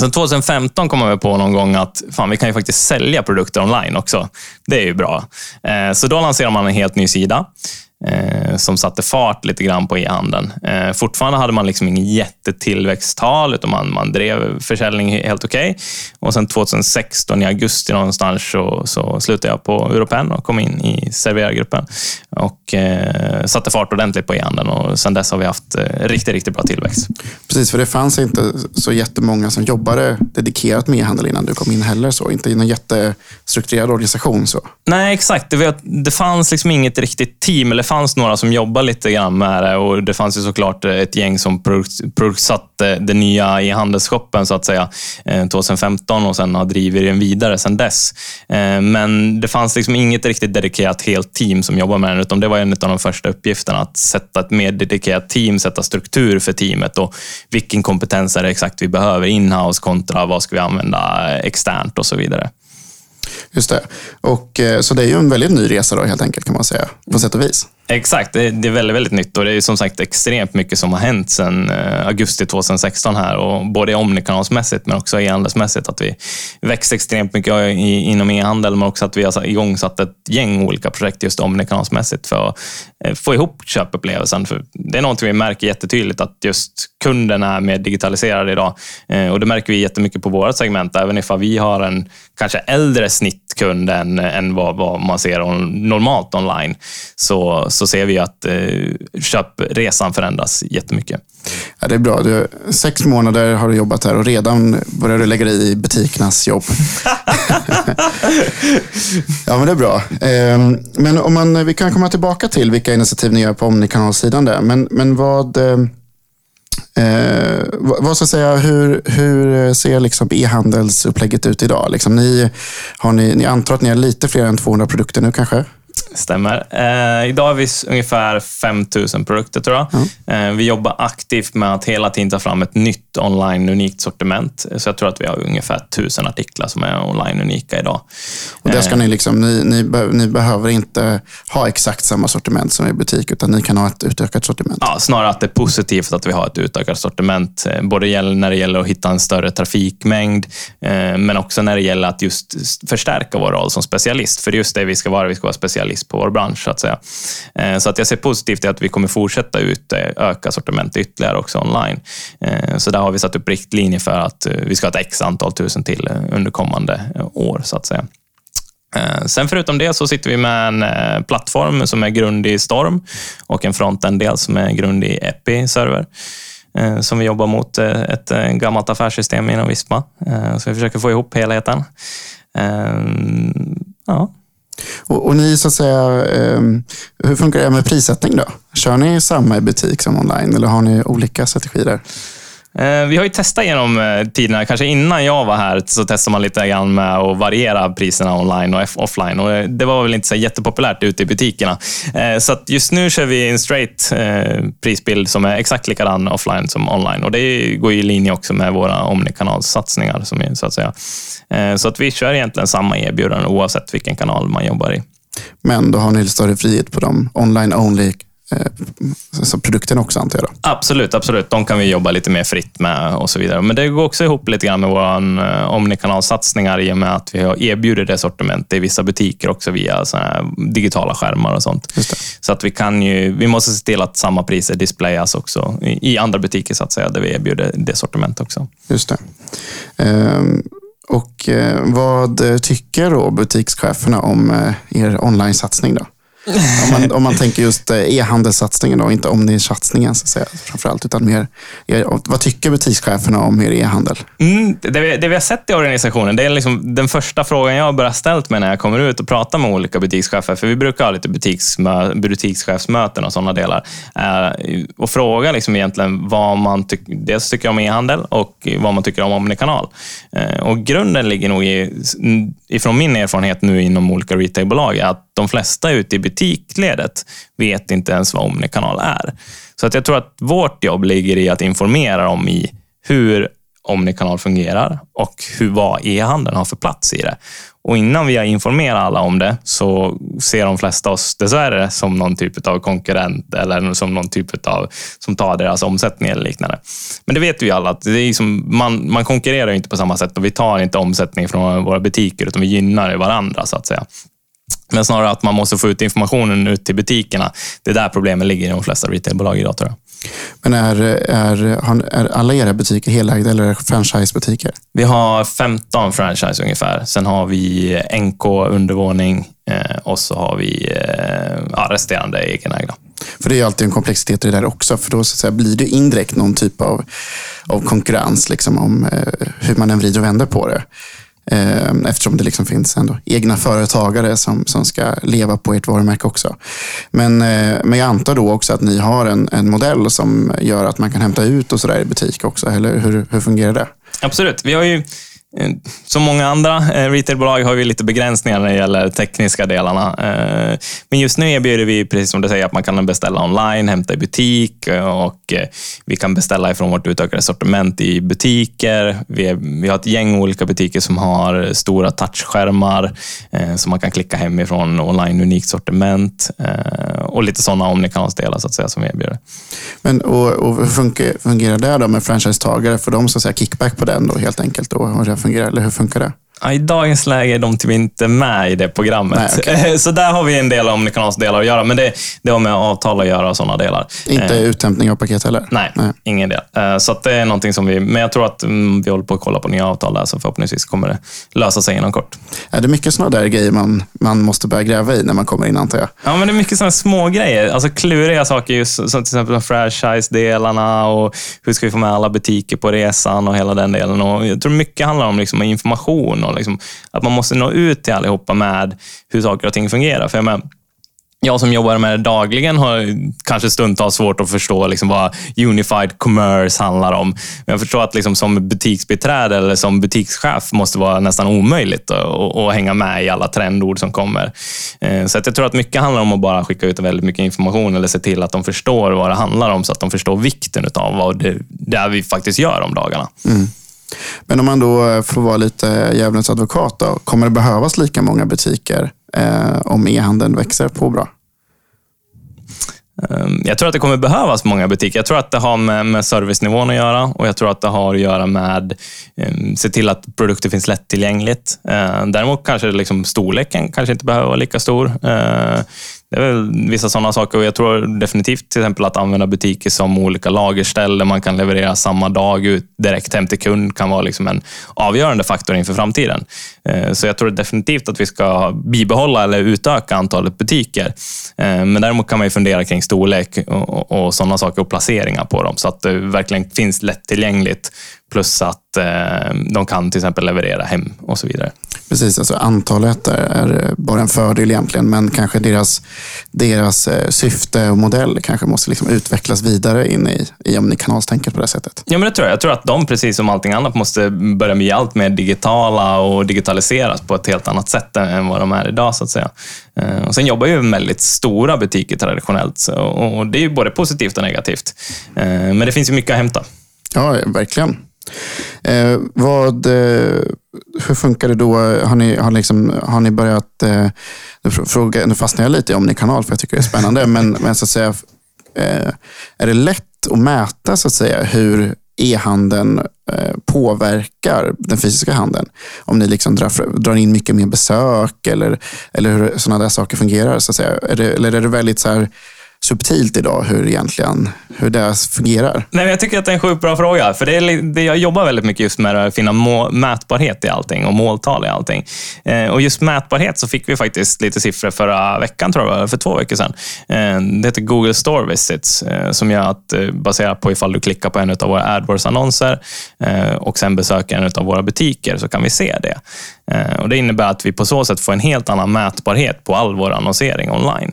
Sen 2015 kom man på någon gång att fan, vi kan ju faktiskt sälja produkter online också. Det är ju bra. Eh, så då lanserar man en helt ny sida eh, som satte fart lite grann på e-handeln. Eh, fortfarande hade man liksom ingen jättetillväxttal, utan man, man drev försäljning helt okej. Okay. Och sen 2016 i augusti någonstans så, så slutade jag på Europen och kom in i serverargruppen och eh, satte fart ordentligt på e-handeln och sen dess har vi haft eh, riktigt, riktigt bra tillväxt. Precis, för det fanns inte så jättemånga som jobbade dedikerat med e-handel innan du kom in heller. så. Inte i någon jättestrukturerad organisation. så. Nej, exakt. Det, det fanns liksom inget riktigt team, eller fanns några som jobbade lite grann med det och det fanns ju såklart eh, ett gäng som produktsatte det nya i handelsshoppen så att säga eh, 2015 och sen har drivit den vidare sedan dess. Eh, men det fanns liksom inget riktigt dedikerat helt team som jobbade med den, utan det var en av de första uppgifterna att sätta ett mer dedikerat team, sätta struktur för teamet och vilken kompetens är det exakt vi behöver inhouse kontra vad ska vi använda externt och så vidare. Just det. Och, så det är ju en väldigt ny resa då helt enkelt kan man säga, på sätt och vis. Exakt, det är väldigt, väldigt nytt och det är som sagt extremt mycket som har hänt sedan eh, augusti 2016 här. Och både omnikanalsmässigt men också e-handelsmässigt. Att vi växt extremt mycket inom e-handel men också att vi har igångsatt ett gäng olika projekt just omnikanalsmässigt för att eh, få ihop köpupplevelsen. För det är något vi märker jättetydligt att just kunden är mer digitaliserad idag. Eh, och det märker vi jättemycket på vårt segment, även ifall vi har en kanske äldre snitt kund än, än vad, vad man ser normalt online. Så så ser vi att eh, köpresan förändras jättemycket. Ja, det är bra. Du, sex månader har du jobbat här och redan börjar du lägga dig i butikernas jobb. ja, men det är bra. Eh, men om man, vi kan komma tillbaka till vilka initiativ ni gör på Omnikanalsidan där. Men, men vad... Eh, Eh, vad ska jag säga, hur, hur ser liksom e-handelsupplägget ut idag? Liksom ni, har ni, ni antar att ni har lite fler än 200 produkter nu kanske? Stämmer. Eh, idag har vi ungefär 5000 produkter tror jag. Mm. Eh, vi jobbar aktivt med att hela tiden ta fram ett nytt online unikt sortiment. Så jag tror att vi har ungefär 1000 artiklar som är online unika idag. Och där ska eh. ni, liksom, ni, ni, be, ni, behöver inte ha exakt samma sortiment som i butik, utan ni kan ha ett utökat sortiment? Ja, snarare att det är positivt att vi har ett utökat sortiment. Eh, både när det gäller att hitta en större trafikmängd, eh, men också när det gäller att just förstärka vår roll som specialist. För det är just det vi ska vara, vi ska vara specialist på vår bransch. Så att säga. Eh, så att jag ser positivt i att vi kommer fortsätta ut, eh, öka sortimentet ytterligare också online. Eh, så där har vi satt upp riktlinjer för att vi ska ha ett x antal tusen till under kommande år, så att säga. Sen förutom det så sitter vi med en plattform som är grund i Storm och en frontend-del som är grund i Epi-server som vi jobbar mot ett gammalt affärssystem inom Visma. Så vi försöker få ihop helheten. Ja. Och, och, ni, så att säga, ehm, hur funkar det med prissättning då? Kör ni samma i butik som online eller har ni olika strategier där? Eh, vi har ju testat genom eh, tiderna, kanske innan jag var här, så testade man lite grann med att variera priserna online och offline. Och eh, det var väl inte så jättepopulärt ute i butikerna. Så att just nu kör vi en straight prisbild som är exakt likadan offline som online. Och Det går i linje också med våra omnikanalsatsningar, så att säga. Så att vi kör egentligen samma erbjudande oavsett vilken kanal man jobbar i. Men då har ni större frihet på de online-only alltså produkten också antar jag? Då. Absolut, absolut. De kan vi jobba lite mer fritt med och så vidare. Men det går också ihop lite grann med våra eh, omnikanalsatsningar i och med att vi har erbjudit det sortimentet i vissa butiker också via digitala skärmar och sånt. Så att vi kan ju, vi måste se till att samma priser displayas också i, i andra butiker så att säga, där vi erbjuder det sortimentet också. Just det. Ehm, och eh, vad tycker då butikscheferna om er online-satsning då? Om, man, om man tänker just eh, e-handelssatsningen och inte omni-satsningen så att säga, framförallt, utan mer, vad tycker butikscheferna om er e-handel? Mm, det, vi, det vi har sett i organisationen, det är liksom den första frågan jag börjar ställt mig när jag kommer ut och pratar med olika butikschefer, för vi brukar ha lite butiksmö, butikschefsmöten och sådana delar, eh, och fråga liksom egentligen vad man ty dels tycker om e-handel och vad man tycker om omnikanal. Eh, och grunden ligger nog i, ifrån min erfarenhet nu inom olika retailbolag, att de flesta ute i butikledet vet inte ens vad Omnikanal är. Så att jag tror att vårt jobb ligger i att informera dem i hur Omnikanal fungerar och hur, vad e-handeln har för plats i det. Och innan vi har informerat alla om det så ser de flesta oss dessvärre som någon typ av konkurrent eller som någon typ av som tar deras omsättning eller liknande. Men det vet vi alla att det är liksom, man, man konkurrerar inte på samma sätt och vi tar inte omsättning från våra butiker utan vi gynnar varandra så att säga. Men snarare att man måste få ut informationen ut till butikerna. Det är där problemen ligger i de flesta retailbolag idag tror jag. Men är, är, är alla era butiker helägda eller är det franchisebutiker? Vi har 15 franchise ungefär. Sen har vi NK undervåning eh, och så har vi eh, ja, resterande egenägda. För det är alltid en komplexitet i det där också, för då så säga, blir det indirekt någon typ av, av konkurrens liksom, om eh, hur man än vrider och vänder på det. Ehm, eftersom det liksom finns ändå egna företagare som, som ska leva på ert varumärke också. Men, eh, men jag antar då också att ni har en, en modell som gör att man kan hämta ut och sådär i butik också, eller hur, hur fungerar det? Absolut. Vi har ju Eh, som många andra eh, retailbolag har vi lite begränsningar när det gäller tekniska delarna. Eh, men just nu erbjuder vi, precis som du säger, att man kan beställa online, hämta i butik och vi kan beställa ifrån vårt utökade sortiment i butiker. Vi, har ett gäng olika butiker som har stora touchskärmar som man kan klicka hemifrån online unikt sortiment och lite sådana omnikanalsdelar så att säga som vi erbjuder. Men och, och hur fungerar det då med franchisetagare? Får de så att säga kickback på den då helt enkelt? Då? Fungerar, eller hur funkar det? I dagens läge är de typ inte med i det programmet. Nej, okay. Så där har vi en del omnikanalsdelar att göra, men det, det har med avtal att göra och sådana delar. Inte eh, uthämtning av paket heller? Nej, nej. ingen del. Eh, så det är någonting som vi, men jag tror att mm, vi håller på att kolla på nya avtal där, så förhoppningsvis kommer det lösa sig inom kort. Är det mycket sådana där grejer man, man måste börja gräva i när man kommer in, antar jag? Ja, men det är mycket sådana små grejer. Alltså kluriga saker, just, som till exempel franchise-delarna och hur ska vi få med alla butiker på resan och hela den delen. Och jag tror mycket handlar om liksom information och liksom att man måste nå ut till allihopa med hur saker och ting fungerar. För jag, menar, jag som jobbar med det dagligen har kanske stundtals svårt att förstå liksom vad unified commerce handlar om. Men jag förstår att liksom som butiksbiträde eller som butikschef måste vara nästan omöjligt att, att hänga med i alla trendord som kommer. Eh, så att jag tror att mycket handlar om att bara skicka ut väldigt mycket information eller se till att de förstår vad det handlar om så att de förstår vikten av vad det, det vi faktiskt gör om dagarna. Mm. Men om man då eh, får vara lite djävulens advokat, då, kommer det behövas lika många butiker eh, om e-handeln växer på bra? Ehm, jag tror att det kommer behövas många butiker. Jag tror att det har med, med servicenivån att göra och jag tror att det har att göra med um, se till att produkter finns lättillgängligt. Uh, däremot kanske liksom storleken kanske inte behöver vara lika stor. Uh, det är väl vissa sådana saker. Och jag tror definitivt till exempel att använda butiker som olika lagerställen, man kan leverera samma dag ut direkt hem till kund kan vara liksom en avgörande faktor inför framtiden. Eh, så jag tror definitivt att vi ska bibehålla eller utöka antalet butiker. Eh, men däremot kan man ju fundera kring storlek och, och sådana saker och placeringar på dem så att det verkligen finns lättillgängligt plus att eh, de kan till exempel leverera hem och så vidare. Precis, alltså antalet är bara en fördel egentligen, men kanske deras, deras syfte och modell kanske måste liksom utvecklas vidare in i, i omnikanalstänket på det sättet. Ja, men det tror jag. Jag tror att de, precis som allting annat, måste börja bli allt mer digitala och digitaliseras på ett helt annat sätt än vad de är idag, så att säga. Och sen jobbar ju väldigt stora butiker traditionellt, och det är ju både positivt och negativt. Men det finns ju mycket att hämta. Ja, verkligen. Eh, vad, eh, hur funkar det då? Har ni, har liksom, har ni börjat... Eh, fråga, nu fastnar jag lite i Omnikanal för jag tycker det är spännande. men, men så att säga, eh, är det lätt att mäta så att säga, hur e-handeln eh, påverkar den fysiska handeln? Om ni liksom drar, drar in mycket mer besök eller, eller hur sådana där saker fungerar. Så att säga. Är det, eller är det väldigt så här, subtilt idag hur egentligen hur det fungerar? Nej, jag tycker att det är en sjukt bra fråga. För det är, det jag jobbar väldigt mycket just med att finna må, mätbarhet i allting och måltal i allting. Eh, och just mätbarhet så fick vi faktiskt lite siffror förra veckan, tror jag, för två veckor sedan. Eh, det heter Google Store Visits eh, som gör att, eh, baserat på ifall du klickar på en av våra AdWords-annonser eh, och sen besöker en av våra butiker så kan vi se det. Eh, och Det innebär att vi på så sätt får en helt annan mätbarhet på all vår annonsering online.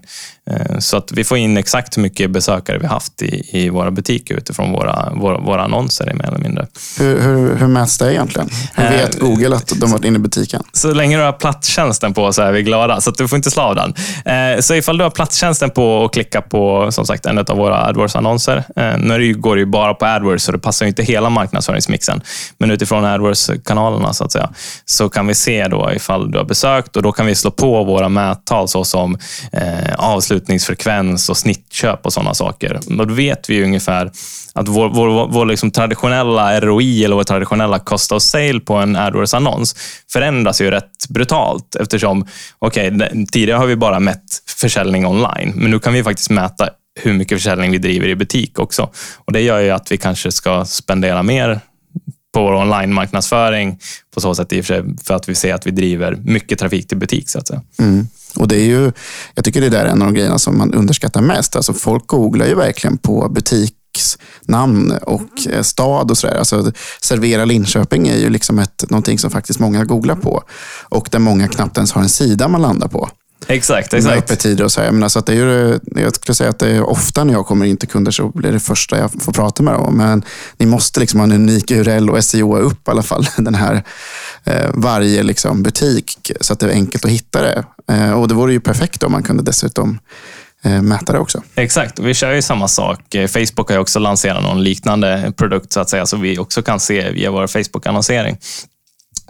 Eh, så att vi får in exakt hur mycket besökare vi haft i, i våra butiker utifrån våra, våra, våra annonser mer eller mindre. Hur, hur, hur mäts det egentligen? Hur vet eh, Google att de varit inne i butiken? Så länge du har platstjänsten på så är vi glada, så du får inte slå av den. Så ifall du har platstjänsten på och klickar på som sagt, en av våra AdWords-annonser. Nu går det ju bara på AdWords, så det passar inte hela marknadsföringsmixen. Men utifrån AdWords-kanalerna så att säga, så kan vi se då ifall du har besökt och då kan vi slå på våra mättal såsom eh, avslutningsfrekvens och snittköp och sådana saker. Då vet vi ungefär att vår, vår, vår liksom traditionella ROI eller vår traditionella cost of sale på en AdWords-annons förändras ju rätt brutalt eftersom, okay, tidigare har vi bara mätt försäljning online, men nu kan vi faktiskt mäta hur mycket försäljning vi driver i butik också. Och Det gör ju att vi kanske ska spendera mer på vår online-marknadsföring på så sätt i och för, sig, för att vi ser att vi driver mycket trafik till butik. Så att säga. Mm. Och det är ju, jag tycker det där är en av de grejerna som man underskattar mest. Alltså folk googlar ju verkligen på butiksnamn och eh, stad och sådär. Alltså, servera Linköping är ju liksom ett, någonting som faktiskt många googlar på. Och där många knappt ens har en sida man landar på. Exakt, exakt. öppettider och så. Jag, menar, så att det är ju, jag skulle säga att det är ofta när jag kommer in till kunder så blir det första jag får prata med dem. Men ni måste liksom ha en unik URL och SEO upp i alla fall den här eh, varje liksom, butik så att det är enkelt att hitta det. Eh, och Det vore ju perfekt om man kunde dessutom eh, mäta det också. Exakt, vi kör ju samma sak. Eh, Facebook har också lanserat någon liknande produkt så att säga, så vi också kan se via vår Facebook-annonsering.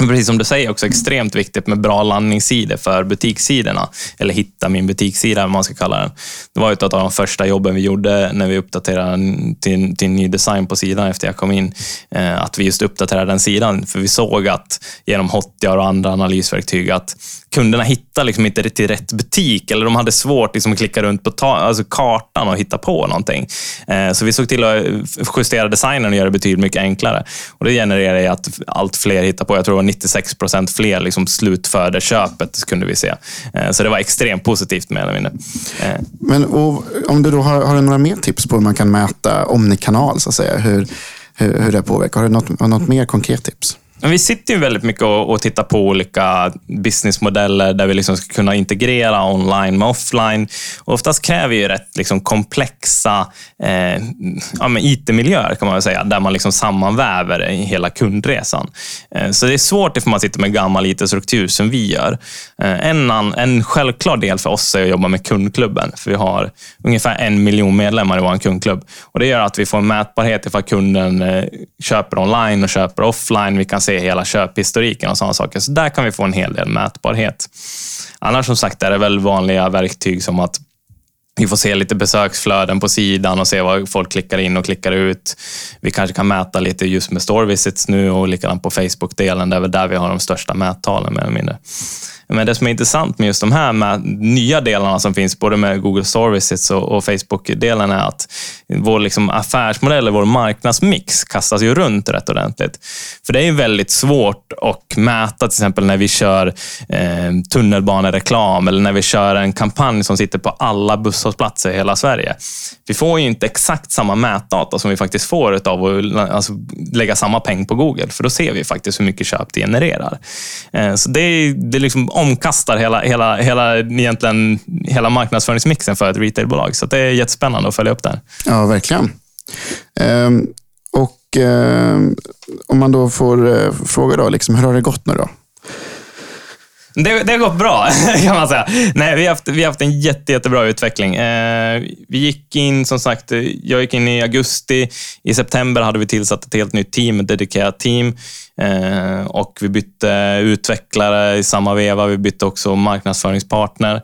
Men precis som du säger, också extremt viktigt med bra landningssidor för butikssidorna. Eller hitta min butikssida, vad man ska kalla den. Det var ett av de första jobben vi gjorde när vi uppdaterade till, till ny design på sidan efter jag kom in. Eh, att vi just uppdaterade den sidan. För vi såg att genom Hotjar och andra analysverktyg att kunderna hittade liksom inte till rätt butik eller de hade svårt liksom att klicka runt på ta, alltså kartan och hitta på någonting. Eh, så vi såg till att justera designen och göra det betydligt mycket enklare. Och Det genererade att allt fler hittar på. Jag tror det var 96 procent fler liksom slutförde köpet, kunde vi se. Eh, så det var extremt positivt med eller mindre. Eh. Men om du då har, har du några mer tips på hur man kan mäta omnikanal, så att säga, hur, hur, hur det påverkar? Har du något, har något mer konkret tips? Men vi sitter ju väldigt mycket och, och tittar på olika businessmodeller där vi liksom ska kunna integrera online med offline. Och oftast kräver ju rätt liksom komplexa eh, ja, IT-miljöer kan man väl säga, där man liksom sammanväver hela kundresan. Eh, så det är svårt ifall man sitter med gammal IT-struktur som vi gör. Eh, en, en självklar del för oss är att jobba med kundklubben, för vi har ungefär en miljon medlemmar i vår kundklubb. Och Det gör att vi får en mätbarhet ifall kunden eh, köper online och köper offline. Vi kan se se hela köphistoriken och sådana saker. Så där kan vi få en hel del mätbarhet. Annars som sagt är det väl vanliga verktyg som att vi får se lite besöksflöden på sidan och se vad folk klickar in och klickar ut. Vi kanske kan mäta lite just med store visits nu och likadant på Facebook-delen. Det är väl där vi har de största mättalen mer eller mindre. Men det som är intressant med just de här med nya delarna som finns, både med Google Store Visits och, och Facebook-delen, är att vår liksom affärsmodell, vår marknadsmix, kastas ju runt rätt ordentligt. För det är väldigt svårt att mäta, till exempel när vi kör eh, tunnelbanereklam eller när vi kör en kampanj som sitter på alla bussar hushållsplatser i hela Sverige. Vi får ju inte exakt samma mätdata som vi faktiskt får av att alltså, lägga samma peng på Google, för då ser vi faktiskt hur mycket köp det genererar. Eh, så det det liksom omkastar hela, hela, hela, egentligen, hela marknadsföringsmixen för ett retailbolag. Så det är jättespännande att följa upp det här. Ja, verkligen. Ehm, och ehm, om man då får eh, fråga, då, liksom, hur har det gått nu då? Det, det har gått bra, kan man säga. Nej, vi, har haft, vi har haft en jätte, jättebra utveckling. Eh, vi gick in, som sagt, jag gick in i augusti. I september hade vi tillsatt ett helt nytt team, ett dedikerat team. Eh, och vi bytte utvecklare i samma veva. Vi bytte också marknadsföringspartner.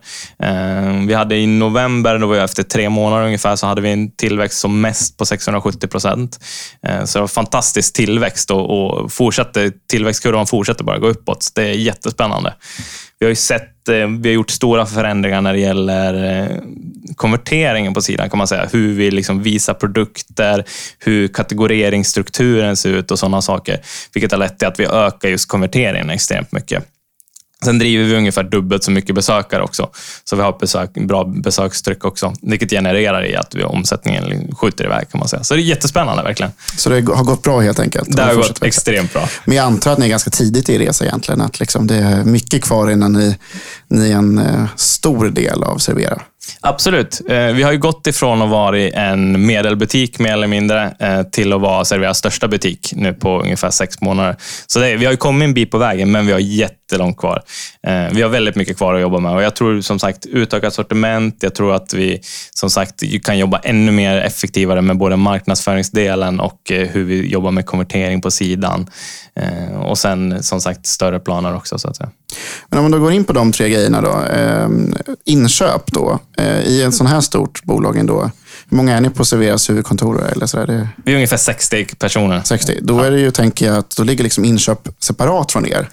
Eh, vi hade i november, då var efter tre månader ungefär, så hade vi en tillväxt som mest på 670 procent. Eh, så det var fantastisk tillväxt och, och fortsatte, tillväxtkurvan fortsätter bara gå uppåt. Det är jättespännande. Vi har ju sett, eh, vi har gjort stora förändringar när det gäller eh, konverteringen på sidan, kan man säga. Hur vi liksom visar produkter, hur kategoreringsstrukturen ser ut och sådana saker. Vilket har lett till att vi ökar just konverteringen extremt mycket. Sen driver vi ungefär dubbelt så mycket besökare också. Så vi har besök, bra besökstryck också, vilket genererar i att vi, omsättningen skjuter iväg kan man säga. Så det är jättespännande verkligen. Så det har gått bra helt enkelt? Det har gått extremt bra. Men jag antar att ni är ganska tidigt i resa egentligen. Att liksom det är mycket kvar innan ni, ni en eh, stor del av Servera. Absolut. Eh, vi har ju gått ifrån att vara en medelbutik mer eller mindre eh, till att vara Serveras största butik nu på ungefär sex månader. Så det, vi har kommit en bit på vägen, men vi har jättelångt kvar. Vi har väldigt mycket kvar att jobba med och jag tror som sagt utökat sortiment. Jag tror att vi som sagt kan jobba ännu mer effektivare med både marknadsföringsdelen och hur vi jobbar med konvertering på sidan. Och sen som sagt större planer också så att säga. Men om man då går in på de tre grejerna då. Inköp då. Eh, I ett sånt här stort bolag ändå, hur många är ni på Serveras huvudkontor? Eller så det... Vi är ungefär 60 personer. 60. Då är det ju, tänker jag, att då ligger liksom inköp separat från er.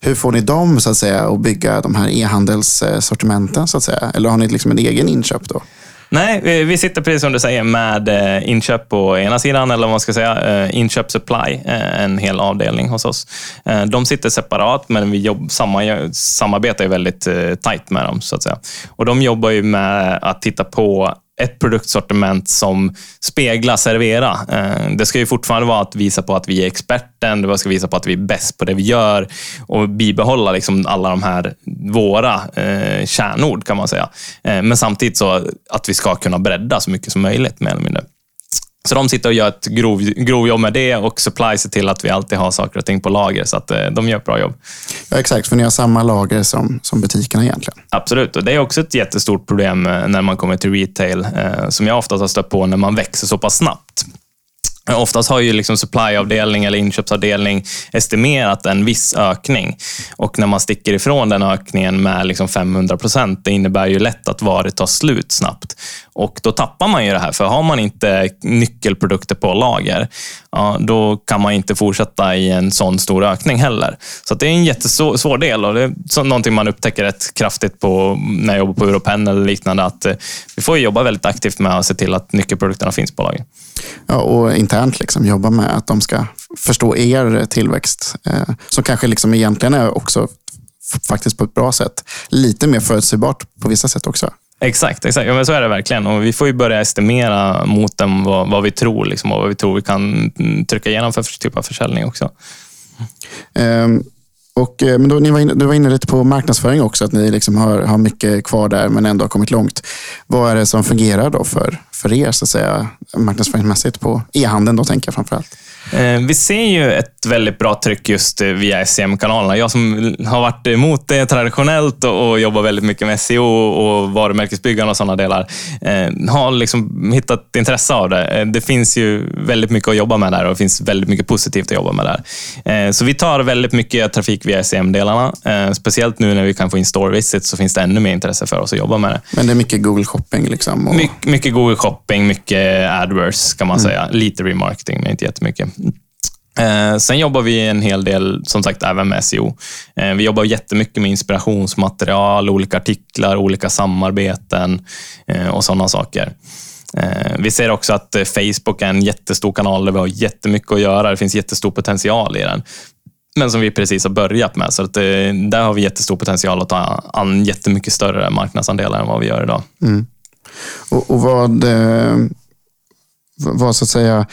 Hur får ni dem så att säga att bygga de här e-handelssortimenten? Så att säga? Eller har ni liksom en egen inköp då? Nej, vi sitter precis som du säger med eh, inköp på ena sidan, eller vad man ska säga, eh, inköp supply, eh, en hel avdelning hos oss. De sitter separat, men vi jobb, samma, samarbetar väldigt tajt med dem. så att säga. Och De jobbar ju med att titta på ett produktsortiment som speglar Servera. Eh, det ska ju fortfarande vara att visa på att vi är experten, det ska visa på att vi är bäst på det vi gör och bibehålla liksom alla de här våra eh, kärnord kan man säga. Eh, men samtidigt så att vi ska kunna bredda så mycket som möjligt mer eller mindre. Så de sitter och gör ett grov, grovjobb med det och Supply ser till att vi alltid har saker och ting på lager. Så att eh, de gör ett bra jobb. Ja, exakt, för ni har samma lager som, som butikerna egentligen. Absolut, och det är också ett jättestort problem eh, när man kommer till retail, eh, som jag oftast har stött på när man växer så pass snabbt. Oftast har ju liksom supplyavdelning eller inköpsavdelning estimerat en viss ökning. Och när man sticker ifrån den ökningen med liksom 500 procent, det innebär ju lätt att varor tar slut snabbt. Och då tappar man ju det här, för har man inte nyckelprodukter på lager, ja, då kan man inte fortsätta i en sån stor ökning heller. Så det är en jättesvår del och det är någonting man upptäcker rätt kraftigt på, när jag jobbar på Europen eller liknande, att eh, vi får jobba väldigt aktivt med att se till att nyckelprodukterna finns på lager. Ja, och internt liksom jobba med att de ska förstå er tillväxt, eh, som kanske liksom egentligen är också faktiskt på ett bra sätt. Lite mer förutsägbart på vissa sätt också. Exakt, exakt. Ja, men så är det verkligen. Och vi får ju börja estimera mot dem vad, vad vi tror liksom, och vad vi tror vi kan trycka igenom för typ av försäljning också. Um, och, eh, men då, ni var inne, du var inne lite på marknadsföring också, att ni liksom har, har mycket kvar där men ändå har kommit långt. Vad är det som fungerar då för, för er så att säga, marknadsföringsmässigt på e-handeln då tänker jag framförallt? allt? Vi ser ju ett väldigt bra tryck just eh, via SEM-kanalerna. Jag som har varit emot det traditionellt och jobbar väldigt mycket med SEO och varumärkesbyggande och sådana delar, eh, har liksom hittat intresse av det. Det finns ju väldigt mycket att jobba med där och det finns väldigt mycket positivt att jobba med där. Så vi tar väldigt mycket trafik via SEM-delarna. Speciellt nu när vi kan få in store visits så finns det ännu mer intresse för oss att jobba med det. Men det är mycket Google shopping? Liksom och... My mycket Google shopping, mycket AdWords kan man mm. säga. Lite remarketing, men inte jättemycket. Eh, sen jobbar vi en hel del, som sagt, även med SEO. Eh, vi jobbar jättemycket med inspirationsmaterial, olika artiklar, olika samarbeten eh, och sådana saker. Eh, vi ser också att eh, Facebook är en jättestor kanal där vi har jättemycket att göra. Det finns jättestor potential i den. Men som vi precis har börjat med. Så att, eh, där har vi jättestor potential att ta an jättemycket större marknadsandelar än vad vi gör idag. Mm. Och, och vad, eh, vad så att säga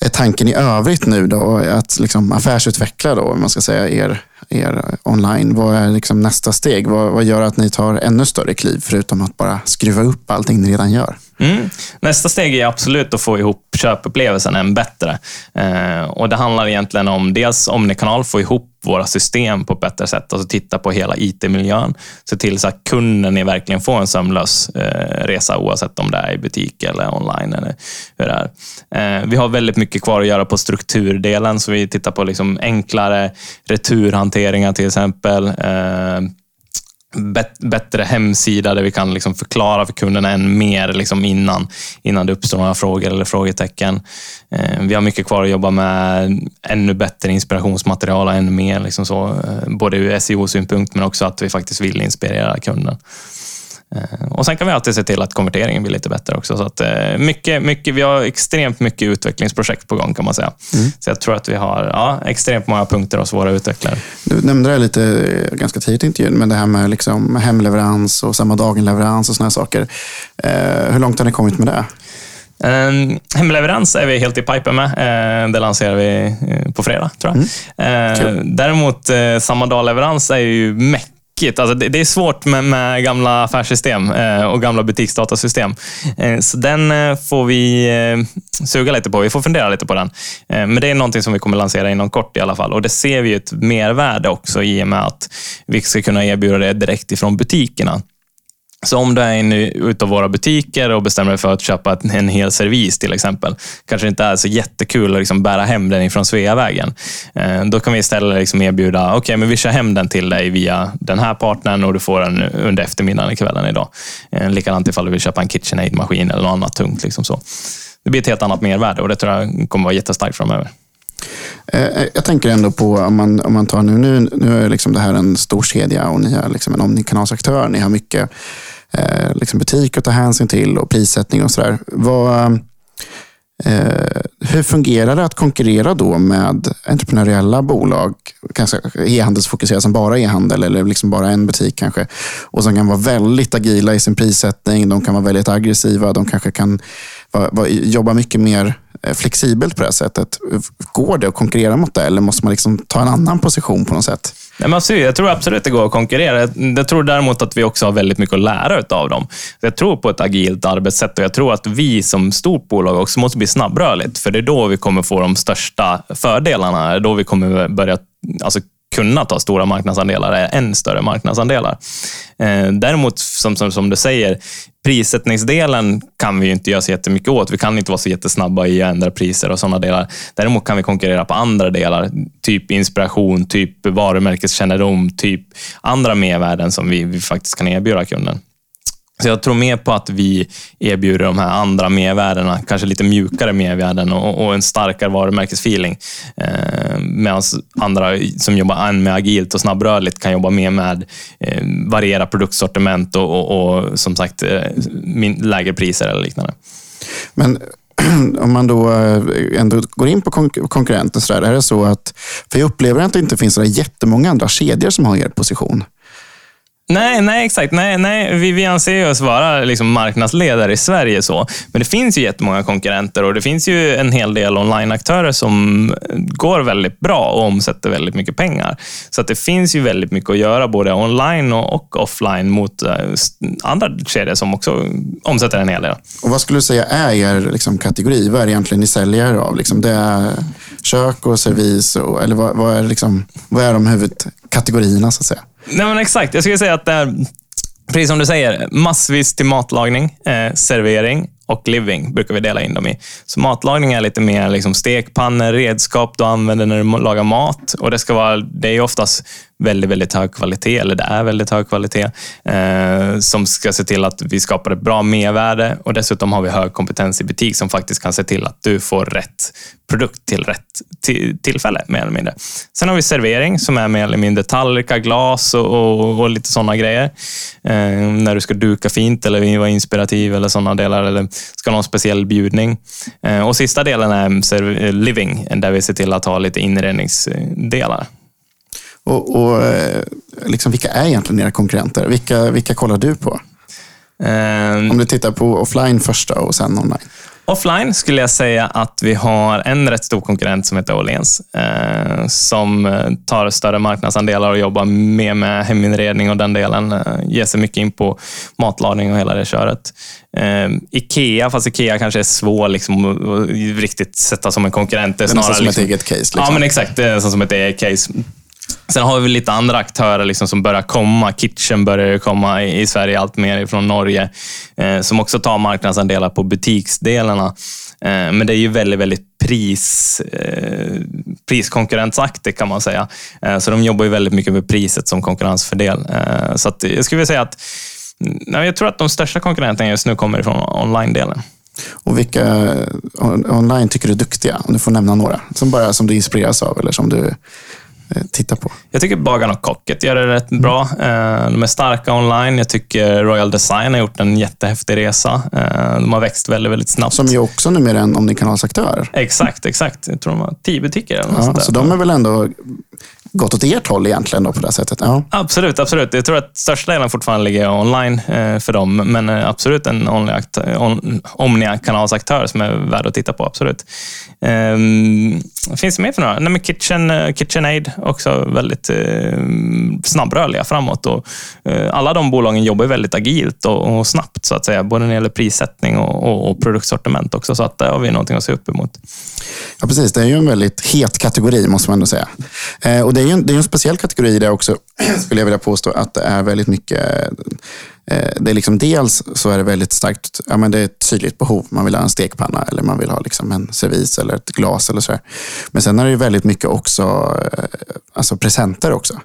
är tanken i övrigt nu då? Att liksom affärsutveckla då, man ska säga, er, er online. Vad är liksom nästa steg? Vad, vad gör att ni tar ännu större kliv, förutom att bara skruva upp allting ni redan gör? Mm. Nästa steg är absolut att få ihop köpupplevelsen än bättre. Eh, och Det handlar egentligen om dels omnikanal, få ihop våra system på ett bättre sätt. Alltså titta på hela IT-miljön. Se till så att kunden verkligen får en sömlös eh, resa oavsett om det är i butik eller online. Eller hur det är. Eh, vi har väldigt mycket kvar att göra på strukturdelen, så vi tittar på liksom enklare returhanteringar till exempel. Eh, bet, bättre hemsida där vi kan liksom förklara för kunderna än mer liksom innan, innan det uppstår några frågor eller frågetecken. Eh, vi har mycket kvar att jobba med ännu bättre inspirationsmaterial och ännu mer, liksom så, eh, både ur SEO-synpunkt men också att vi faktiskt vill inspirera kunden. Eh, och Sen kan vi alltid se till att konverteringen blir lite bättre också. Så att eh, mycket, mycket, vi har extremt mycket utvecklingsprojekt på gång kan man säga. Mm. Så jag tror att vi har ja, extremt många punkter hos våra utvecklare. Du nämnde det lite eh, ganska tidigt i intervjun, men det här med liksom hemleverans och samma dagen-leverans och sådana saker. Hur långt har ni kommit med det? Um, hemleverans är vi helt i pipen med. Det lanserar vi på fredag, tror jag. Mm. Däremot, samma dag-leverans är ju meck tråkigt. Alltså det, det, är svårt med, med gamla affärssystem eh, och gamla butiksdatasystem. Eh, så den eh, får vi eh, suga lite på. Vi får fundera lite på den. Eh, men det är någonting som vi kommer lansera inom kort i alla fall. Och Det ser vi ett mervärde också i och med att vi ska kunna erbjuda det direkt ifrån butikerna. Så om du är inne utav våra butiker och bestämmer dig för att köpa en hel servis till exempel, kanske inte är så jättekul att liksom bära hem den ifrån Sveavägen. Eh, då kan vi istället liksom erbjuda, okej, okay, men vi kör hem den till dig via den här partnern och du får den under eftermiddagen, kvällen idag. Eh, likadant ifall du vill köpa en KitchenAid-maskin eller något annat tungt. Liksom så. Det blir ett helt annat mervärde och det tror jag kommer vara jättestarkt framöver. Eh, eh, jag tänker ändå på, om man, om man tar nu, nu, nu är liksom det här en stor kedja och ni är liksom en omnikanalsaktör. Ni har mycket eh, liksom butiker att ta hänsyn till och prissättning och sådär. Eh, hur fungerar det att konkurrera då med entreprenöriella bolag, kanske e-handelsfokuserade som bara e-handel eller liksom bara en butik kanske, och som kan vara väldigt agila i sin prissättning, de kan vara väldigt aggressiva, de kanske kan va, va, jobba mycket mer Eh, flexibelt på det här sättet. Går det att konkurrera mot det eller måste man liksom ta en annan position på något sätt? Nej, men alltså, jag tror absolut det går att konkurrera. Jag tror däremot att vi också har väldigt mycket att lära av dem. Jag tror på ett agilt arbetssätt och jag tror att vi som stort bolag också måste bli snabbrörligt. För det är då vi kommer få de största fördelarna. Det är då vi kommer börja alltså, kunna ta stora marknadsandelar, är än större marknadsandelar. Eh, däremot, som, som, som du säger, prissättningsdelen kan vi inte göra så jättemycket åt. Vi kan inte vara så jättesnabba i att ändra priser och sådana delar. Däremot kan vi konkurrera på andra delar, typ inspiration, typ varumärkeskännedom, typ andra mervärden som vi, vi faktiskt kan erbjuda kunden. Så jag tror mer på att vi erbjuder de här andra mervärdena, kanske lite mjukare mervärden och, och en starkare varumärkesfeeling. Eh, Medan andra som jobbar med agilt och snabbrörligt kan jobba mer med eh, variera produktsortiment och, och, och som sagt eh, lägre priser eller liknande. Men om man då eh, ändå går in på konkurrenter, så där, är det så att, för jag upplever att det inte finns så jättemånga andra kedjor som har er position. Nej, nej exakt. Nej, nej. Vi, vi anser oss vara liksom marknadsledare i Sverige. så. Men det finns ju jättemånga konkurrenter och det finns ju en hel del onlineaktörer som går väldigt bra och omsätter väldigt mycket pengar. Så att det finns ju väldigt mycket att göra både online och, och offline mot eh, andra kedjor som också omsätter en hel del. Och Vad skulle du säga är er liksom, kategori? Vad är det egentligen ni säljer av? Liksom, det är kök och servis? Och, eller vad, vad, är liksom, vad är de huvudkategorierna så att säga? Nej, men exakt. Jag skulle säga att det är, precis som du säger, massvis till matlagning, eh, servering och living brukar vi dela in dem i. Så matlagning är lite mer liksom stekpannor, redskap du använder när du lagar mat. Och Det ska vara, det är oftast väldigt, väldigt hög kvalitet, eller det är väldigt hög kvalitet, eh, som ska se till att vi skapar ett bra mervärde och dessutom har vi hög kompetens i butik som faktiskt kan se till att du får rätt produkt till rätt tillfälle, mer eller mindre. Sen har vi servering som är mer eller mindre tallrikar, glas och, och, och lite sådana grejer. Eh, när du ska duka fint eller vara inspirativ eller sådana delar, eller ska ha någon speciell bjudning. Eh, och sista delen är living, där vi ser till att ha lite inredningsdelar. Och, och eh, liksom, vilka är egentligen era konkurrenter? Vilka, vilka kollar du på? Om du tittar på offline första och sen online. Offline skulle jag säga att vi har en rätt stor konkurrent som heter Åhléns, eh, som tar större marknadsandelar och jobbar mer med heminredning och den delen. Eh, ger sig mycket in på matlagning och hela det köret. Eh, Ikea, fast Ikea kanske är svår liksom, att riktigt sätta som en konkurrent. Det är, det är snarare som liksom, ett eget case. Liksom. Ja, men exakt. Det är som ett eget case. Sen har vi lite andra aktörer liksom som börjar komma. Kitchen börjar komma i, Sverige allt mer från Norge, eh, som också tar marknadsandelar på butiksdelarna. Eh, men det är ju väldigt, väldigt pris, eh, priskonkurrensaktigt kan man säga. Eh, så de jobbar ju väldigt mycket med priset som konkurrensfördel. Eh, så att jag skulle vilja säga att mm, jag tror att de största konkurrenterna just nu kommer ifrån online-delen. Och vilka eh, online tycker du är duktiga? Om du får nämna några. Som bara som du inspireras av eller som du titta på? Jag tycker Bagan och Kocket gör det rätt bra. Eh, de är starka online. Jag tycker Royal Design har gjort en jättehäftig resa. Eh, de har växt väldigt, väldigt snabbt. Som ju också numera är en omnikanalsaktör. Exakt, exakt. Jag tror de har tio butiker. Eller ja, så de är väl ändå gått åt ert håll egentligen då på det sättet? Ja. Absolut, absolut. Jag tror att största delen fortfarande ligger online eh, för dem, men eh, absolut en Omnia-kanalsaktör som är värd att titta på. Absolut. Eh, finns det mer för några? Nej, men Kitchen, eh, KitchenAid, också väldigt eh, snabbrörliga framåt. Och, eh, alla de bolagen jobbar väldigt agilt och, och, snabbt, så att säga, både när det gäller prissättning och, och, och produktsortiment också, så att där har vi någonting att se upp emot. Ja, precis. Det är ju en väldigt het kategori, måste man ändå säga. Eh, och det är ju en, det är en speciell kategori där också, skulle jag vilja påstå, att det är väldigt mycket eh, det är liksom dels så är det väldigt starkt, ja men det är ett tydligt behov. Man vill ha en stekpanna eller man vill ha liksom en servis eller ett glas eller så. Men sen är det ju väldigt mycket också eh, alltså presenter också.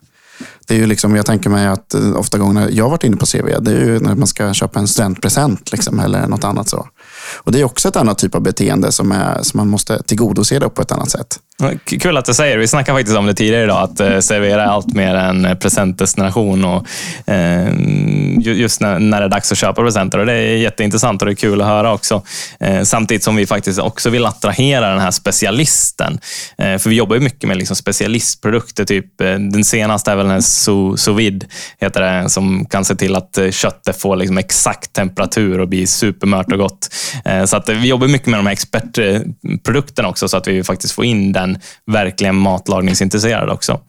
Det är ju liksom, jag tänker mig att eh, ofta gånger jag har varit inne på CV, det är ju när man ska köpa en studentpresent liksom, eller något annat så. Och Det är också ett annat typ av beteende som, är, som man måste tillgodose det på ett annat sätt. Kul att du säger det. Vi snackade faktiskt om det tidigare idag, att eh, servera är allt mer en eh, presentdestination. Och, eh, just när, det är dags att köpa presenter. Och det är jätteintressant och det är kul att höra också. Samtidigt som vi faktiskt också vill attrahera den här specialisten. För vi jobbar ju mycket med liksom specialistprodukter. Typ, den senaste är väl en sous, sous vide, heter det, som kan se till att köttet får liksom exakt temperatur och blir supermört och gott. Så att vi jobbar mycket med de här expertprodukterna också, så att vi faktiskt får in den verkligen matlagningsintresserad också.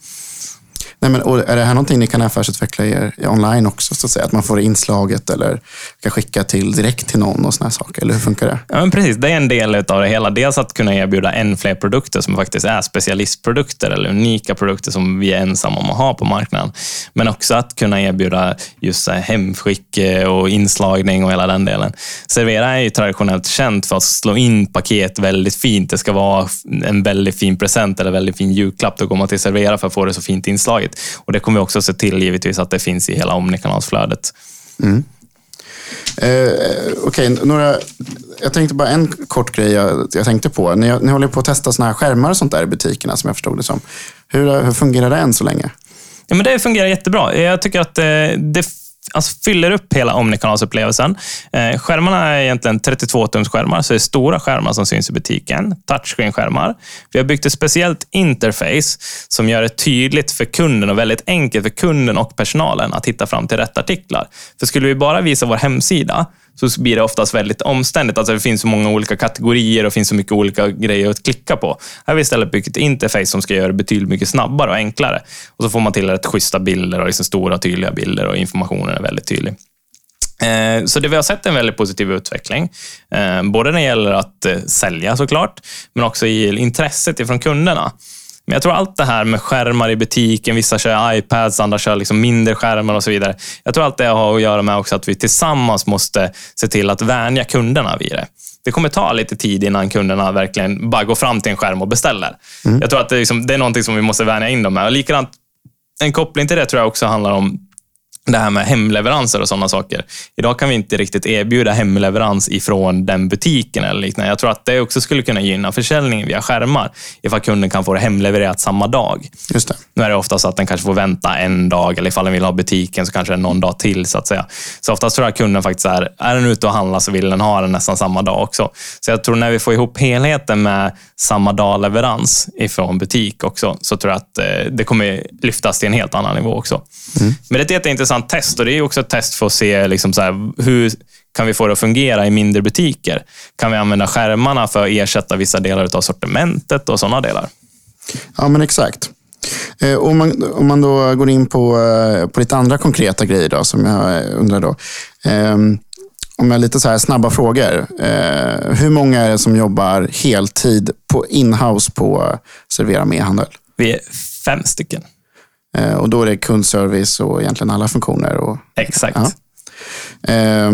Nej, men, är det här någonting ni kan affärsutveckla er online också? Så att, säga? att man får inslaget eller kan skicka till direkt till någon och såna saker? Eller hur funkar det? Ja, men precis. Det är en del av det hela. Dels att kunna erbjuda än fler produkter som faktiskt är specialistprodukter eller unika produkter som vi är ensamma om att ha på marknaden. Men också att kunna erbjuda just hemskick eh, och inslagning och hela den delen. Servera är ju traditionellt känt för att slå in paket väldigt fint. Det ska vara en väldigt fin present eller väldigt fin julklapp. Då går man till Servera för att få det så fint inslaget och Det kommer vi också se till givetvis att det finns i hela omnikanalsflödet. Mm. Eh, Okej, okay, några, jag tänkte bara en kort grej jag, jag tänkte på. Ni, ni håller på att testa såna här skärmar och sånt där i butikerna som jag förstod det som. Hur, hur fungerar det än så länge? Ja, men det fungerar jättebra. Jag tycker att eh, det alltså fyller upp hela omnikanalsupplevelsen. Eh, skärmarna är egentligen 32-tumsskärmar, så det är stora skärmar som syns i butiken. Touchscreen-skärmar. Vi har byggt ett speciellt interface som gör det tydligt för kunden och väldigt enkelt för kunden och personalen att hitta fram till rätt artiklar. För skulle vi bara visa vår hemsida så blir det oftast väldigt omständigt. Alltså det finns så många olika kategorier och finns så mycket olika grejer att klicka på. Här har vi istället byggt ett interface som ska göra det betydligt mycket snabbare och enklare. Och så får man till rätt schyssta bilder och liksom stora tydliga bilder och informationen är väldigt tydlig. Eh, så det vi har sett är en väldigt positiv utveckling. Eh, både när det gäller att eh, sälja såklart, men också i intresset ifrån kunderna. Men jag tror allt det här med skärmar i butiken, vissa kör iPads, andra kör liksom mindre skärmar och så vidare. Jag tror allt det har att göra med också att vi tillsammans måste se till att vänja kunderna vid det. Det kommer ta lite tid innan kunderna verkligen bara går fram till en skärm och beställer. Mm. Jag tror att det är, liksom, det är någonting som vi måste vänja in dem med. Och likadant, en koppling till det tror jag också handlar om det här med hemleveranser och sådana saker. Idag kan vi inte riktigt erbjuda hemleverans ifrån den butiken eller liknande. Jag tror att det också skulle kunna gynna försäljningen via skärmar, ifall kunden kan få det hemlevererat samma dag. Just det. Nu är det ofta så att den kanske får vänta en dag, eller ifall den vill ha butiken så kanske det är någon dag till. så att säga. Så oftast tror jag att kunden faktiskt är, är den ute och handlar så vill den ha den nästan samma dag också. Så jag tror när vi får ihop helheten med samma dag-leverans ifrån butik också, så tror jag att eh, det kommer lyftas till en helt annan nivå också. Mm. Men det är ett intressant test och det är också ett test för att se liksom så här, hur kan vi få det att fungera i mindre butiker. Kan vi använda skärmarna för att ersätta vissa delar av sortimentet och sådana delar? Ja, men exakt. Eh, om man, om man då går in på, eh, på lite andra konkreta grejer då, som jag undrar då. Um, om jag lite så här snabba frågor. Eh, hur många är det som jobbar heltid på inhouse på Servera med handel? Vi är fem stycken. Eh, och då är det kundservice och egentligen alla funktioner. Och, Exakt. Ja. Eh,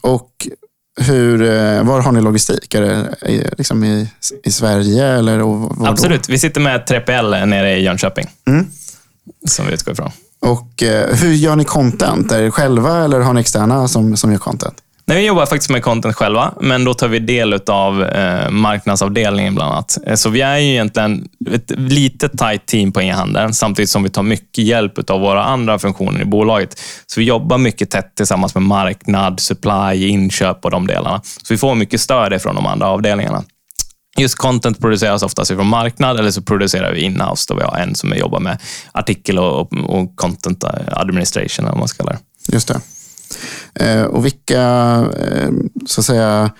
och hur, eh, var har ni logistik? Är det liksom i, i Sverige? Eller Absolut. Vi sitter med 3PL nere i Jönköping. Mm. Som vi utgår ifrån. Och eh, hur gör ni content? Är det själva eller har ni externa som, som gör content? Nej, vi jobbar faktiskt med content själva, men då tar vi del av eh, marknadsavdelningen bland annat. Eh, så vi är ju egentligen ett litet tight team på e-handeln, samtidigt som vi tar mycket hjälp av våra andra funktioner i bolaget. Så vi jobbar mycket tätt tillsammans med marknad, supply, inköp och de delarna. Så vi får mycket stöd från de andra avdelningarna. Just content produceras oftast från marknad eller så producerar vi inhouse då vi har en som jobbar med artikel och, och content eh, administration, om man ska kalla det. Just det. Eh, och vilka, eh, så att säga,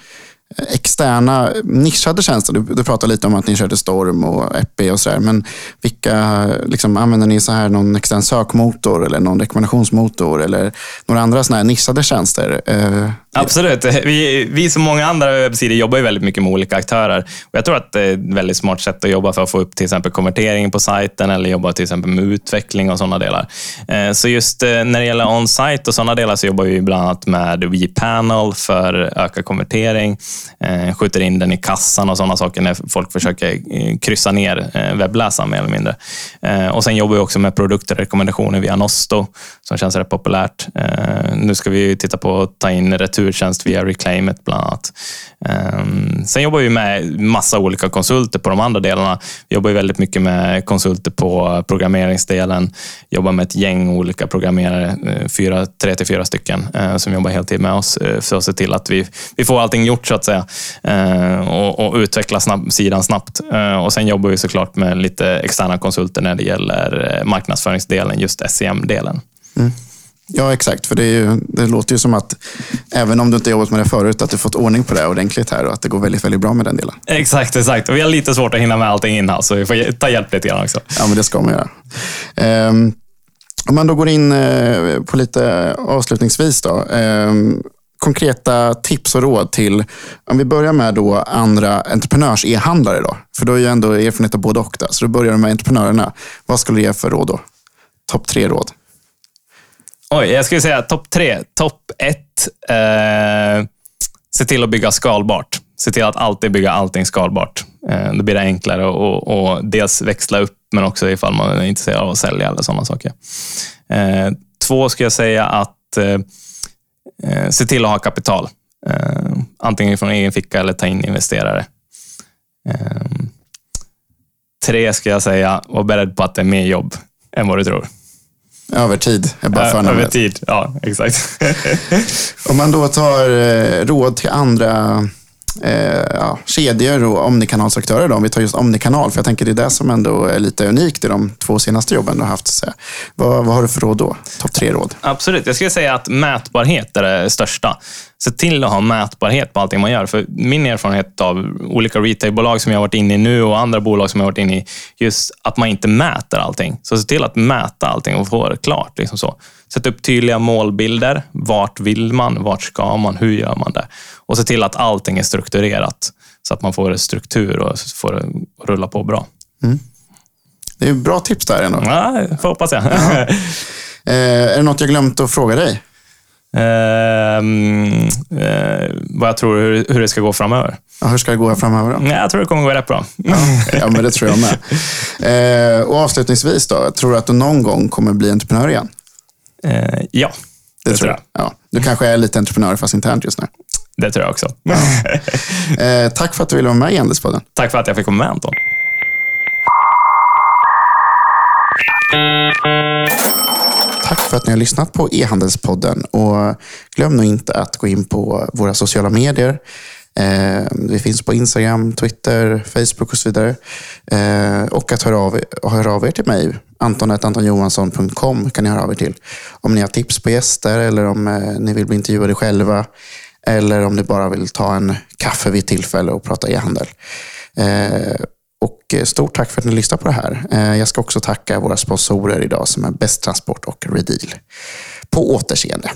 externa nischade tjänster. Du, du pratar lite om att ni körde Storm och Epi och sådär. Men vilka, liksom, använder ni så här någon extern sökmotor eller någon rekommendationsmotor eller några andra sådana här nischade tjänster? Eh, Absolut. Vi, vi som många andra webbsidor jobbar ju väldigt mycket med olika aktörer. Och jag tror att det är ett väldigt smart sätt att jobba för att få upp till exempel konverteringen på sajten eller jobba till exempel med utveckling och sådana delar. Eh, så just eh, när det gäller on-site och sådana delar så jobbar vi bland annat med WePanel för ökad konvertering. Eh, skjuter in den i kassan och sådana saker när folk försöker kryssa ner webbläsaren mer eller mindre. Och Sen jobbar vi också med produktrekommendationer via Nosto som känns rätt populärt. Nu ska vi titta på att ta in retur returtjänst via Reclaimet bland annat. Ehm, sen jobbar vi med massa olika konsulter på de andra delarna. Vi jobbar väldigt mycket med konsulter på programmeringsdelen. Jobbar med ett gäng olika programmerare, eh, fyra, tre till fyra stycken, eh, som jobbar heltid med oss eh, för att se till att vi, vi får allting gjort så att säga ehm, och, och utveckla snabb, sidan snabbt. Ehm, och Sen jobbar vi såklart med lite externa konsulter när det gäller marknadsföringsdelen, just SEM-delen. Mm. Ja, exakt. För det, ju, det, låter ju som att, även om du inte jobbat med det förut, att du fått ordning på det ordentligt här och att det går väldigt, väldigt bra med den delen. Exakt, exakt. Och vi har lite svårt att hinna med allting innan, så vi får ta hjälp lite grann också. Ja, men det ska man göra. Um, om man då går in uh, på lite avslutningsvis då. Um, konkreta tips och råd till, om vi börjar med då andra entreprenörs-e-handlare då. För då är ju ändå erfarenhet av både och. Då. Så då börjar du med entreprenörerna. Vad skulle du ge för råd då? Topp tre råd. Oj, jag skulle säga topp tre. Topp ett, eh, se till att bygga skalbart. Se till att alltid bygga allting skalbart. Eh, då blir det enklare att dels växla upp, men också ifall man är intresserad av att sälja eller sådana saker. Eh, två skulle jag säga att eh, eh, se till att ha kapital. Eh, antingen från egen ficka eller ta in investerare. Eh, tre skulle jag säga, var beredd på att det är mer jobb än vad du tror. Övertid är bara förnamnet. Över tid, ja exakt. Om man då tar eh, råd till andra eh, ja, kedjor och omnikanalsaktörer, då, om vi tar just omnikanal, för jag tänker det är det som ändå är lite unikt i de två senaste jobben du har haft. Så. Vad, vad har du för råd då? Topp tre råd. Absolut. Jag skulle säga att mätbarhet är det största. Se till att ha mätbarhet på allting man gör. För min erfarenhet av olika retailbolag som jag har varit inne i nu och andra bolag som jag har varit inne i, just att man inte mäter allting. Så se till att mäta allting och få det klart. Liksom så. Sätt upp tydliga målbilder. Vart vill man? Vart ska man? Hur gör man det? Och se till att allting är strukturerat så att man får struktur och får det rulla på bra. Det är bra tips där ändå. Ja, får hoppas jag. Eh, är det något jag glömt att fråga dig? Ehm, eh, vad jag tror hur, hur det ska gå framöver. Ja, hur ska det gå framöver då? Nej, Jag tror det kommer gå rätt bra. Ja, men det tror jag med. Eh, och avslutningsvis då, tror du att du någon gång kommer bli entreprenör igen? Eh, ja, Det, tror jag. Ja, du kanske är lite entreprenör fast internt just nu. det tror jag också. Eh, tack för att du ville vara med i Handelspodden. Tack för att jag fick komma med Anton. Tack för att ni har lyssnat på e-handelspodden. Och glöm nu inte att gå in på våra sociala medier. Eh, vi finns på Instagram, Twitter, Facebook och så vidare. Eh, och att höra av, höra av er till mig anton.antonjohansson.com kan ni höra av er till. Om ni har tips på gäster eller om eh, ni vill bli intervjuade själva. Eller om ni bara vill ta en kaffe vid tillfälle och prata e-handel. Eh, och eh, stort tack för att ni lyssnar på det här. Jag ska också tacka våra sponsorer idag som är Bäst Transport och Redeal. På återseende.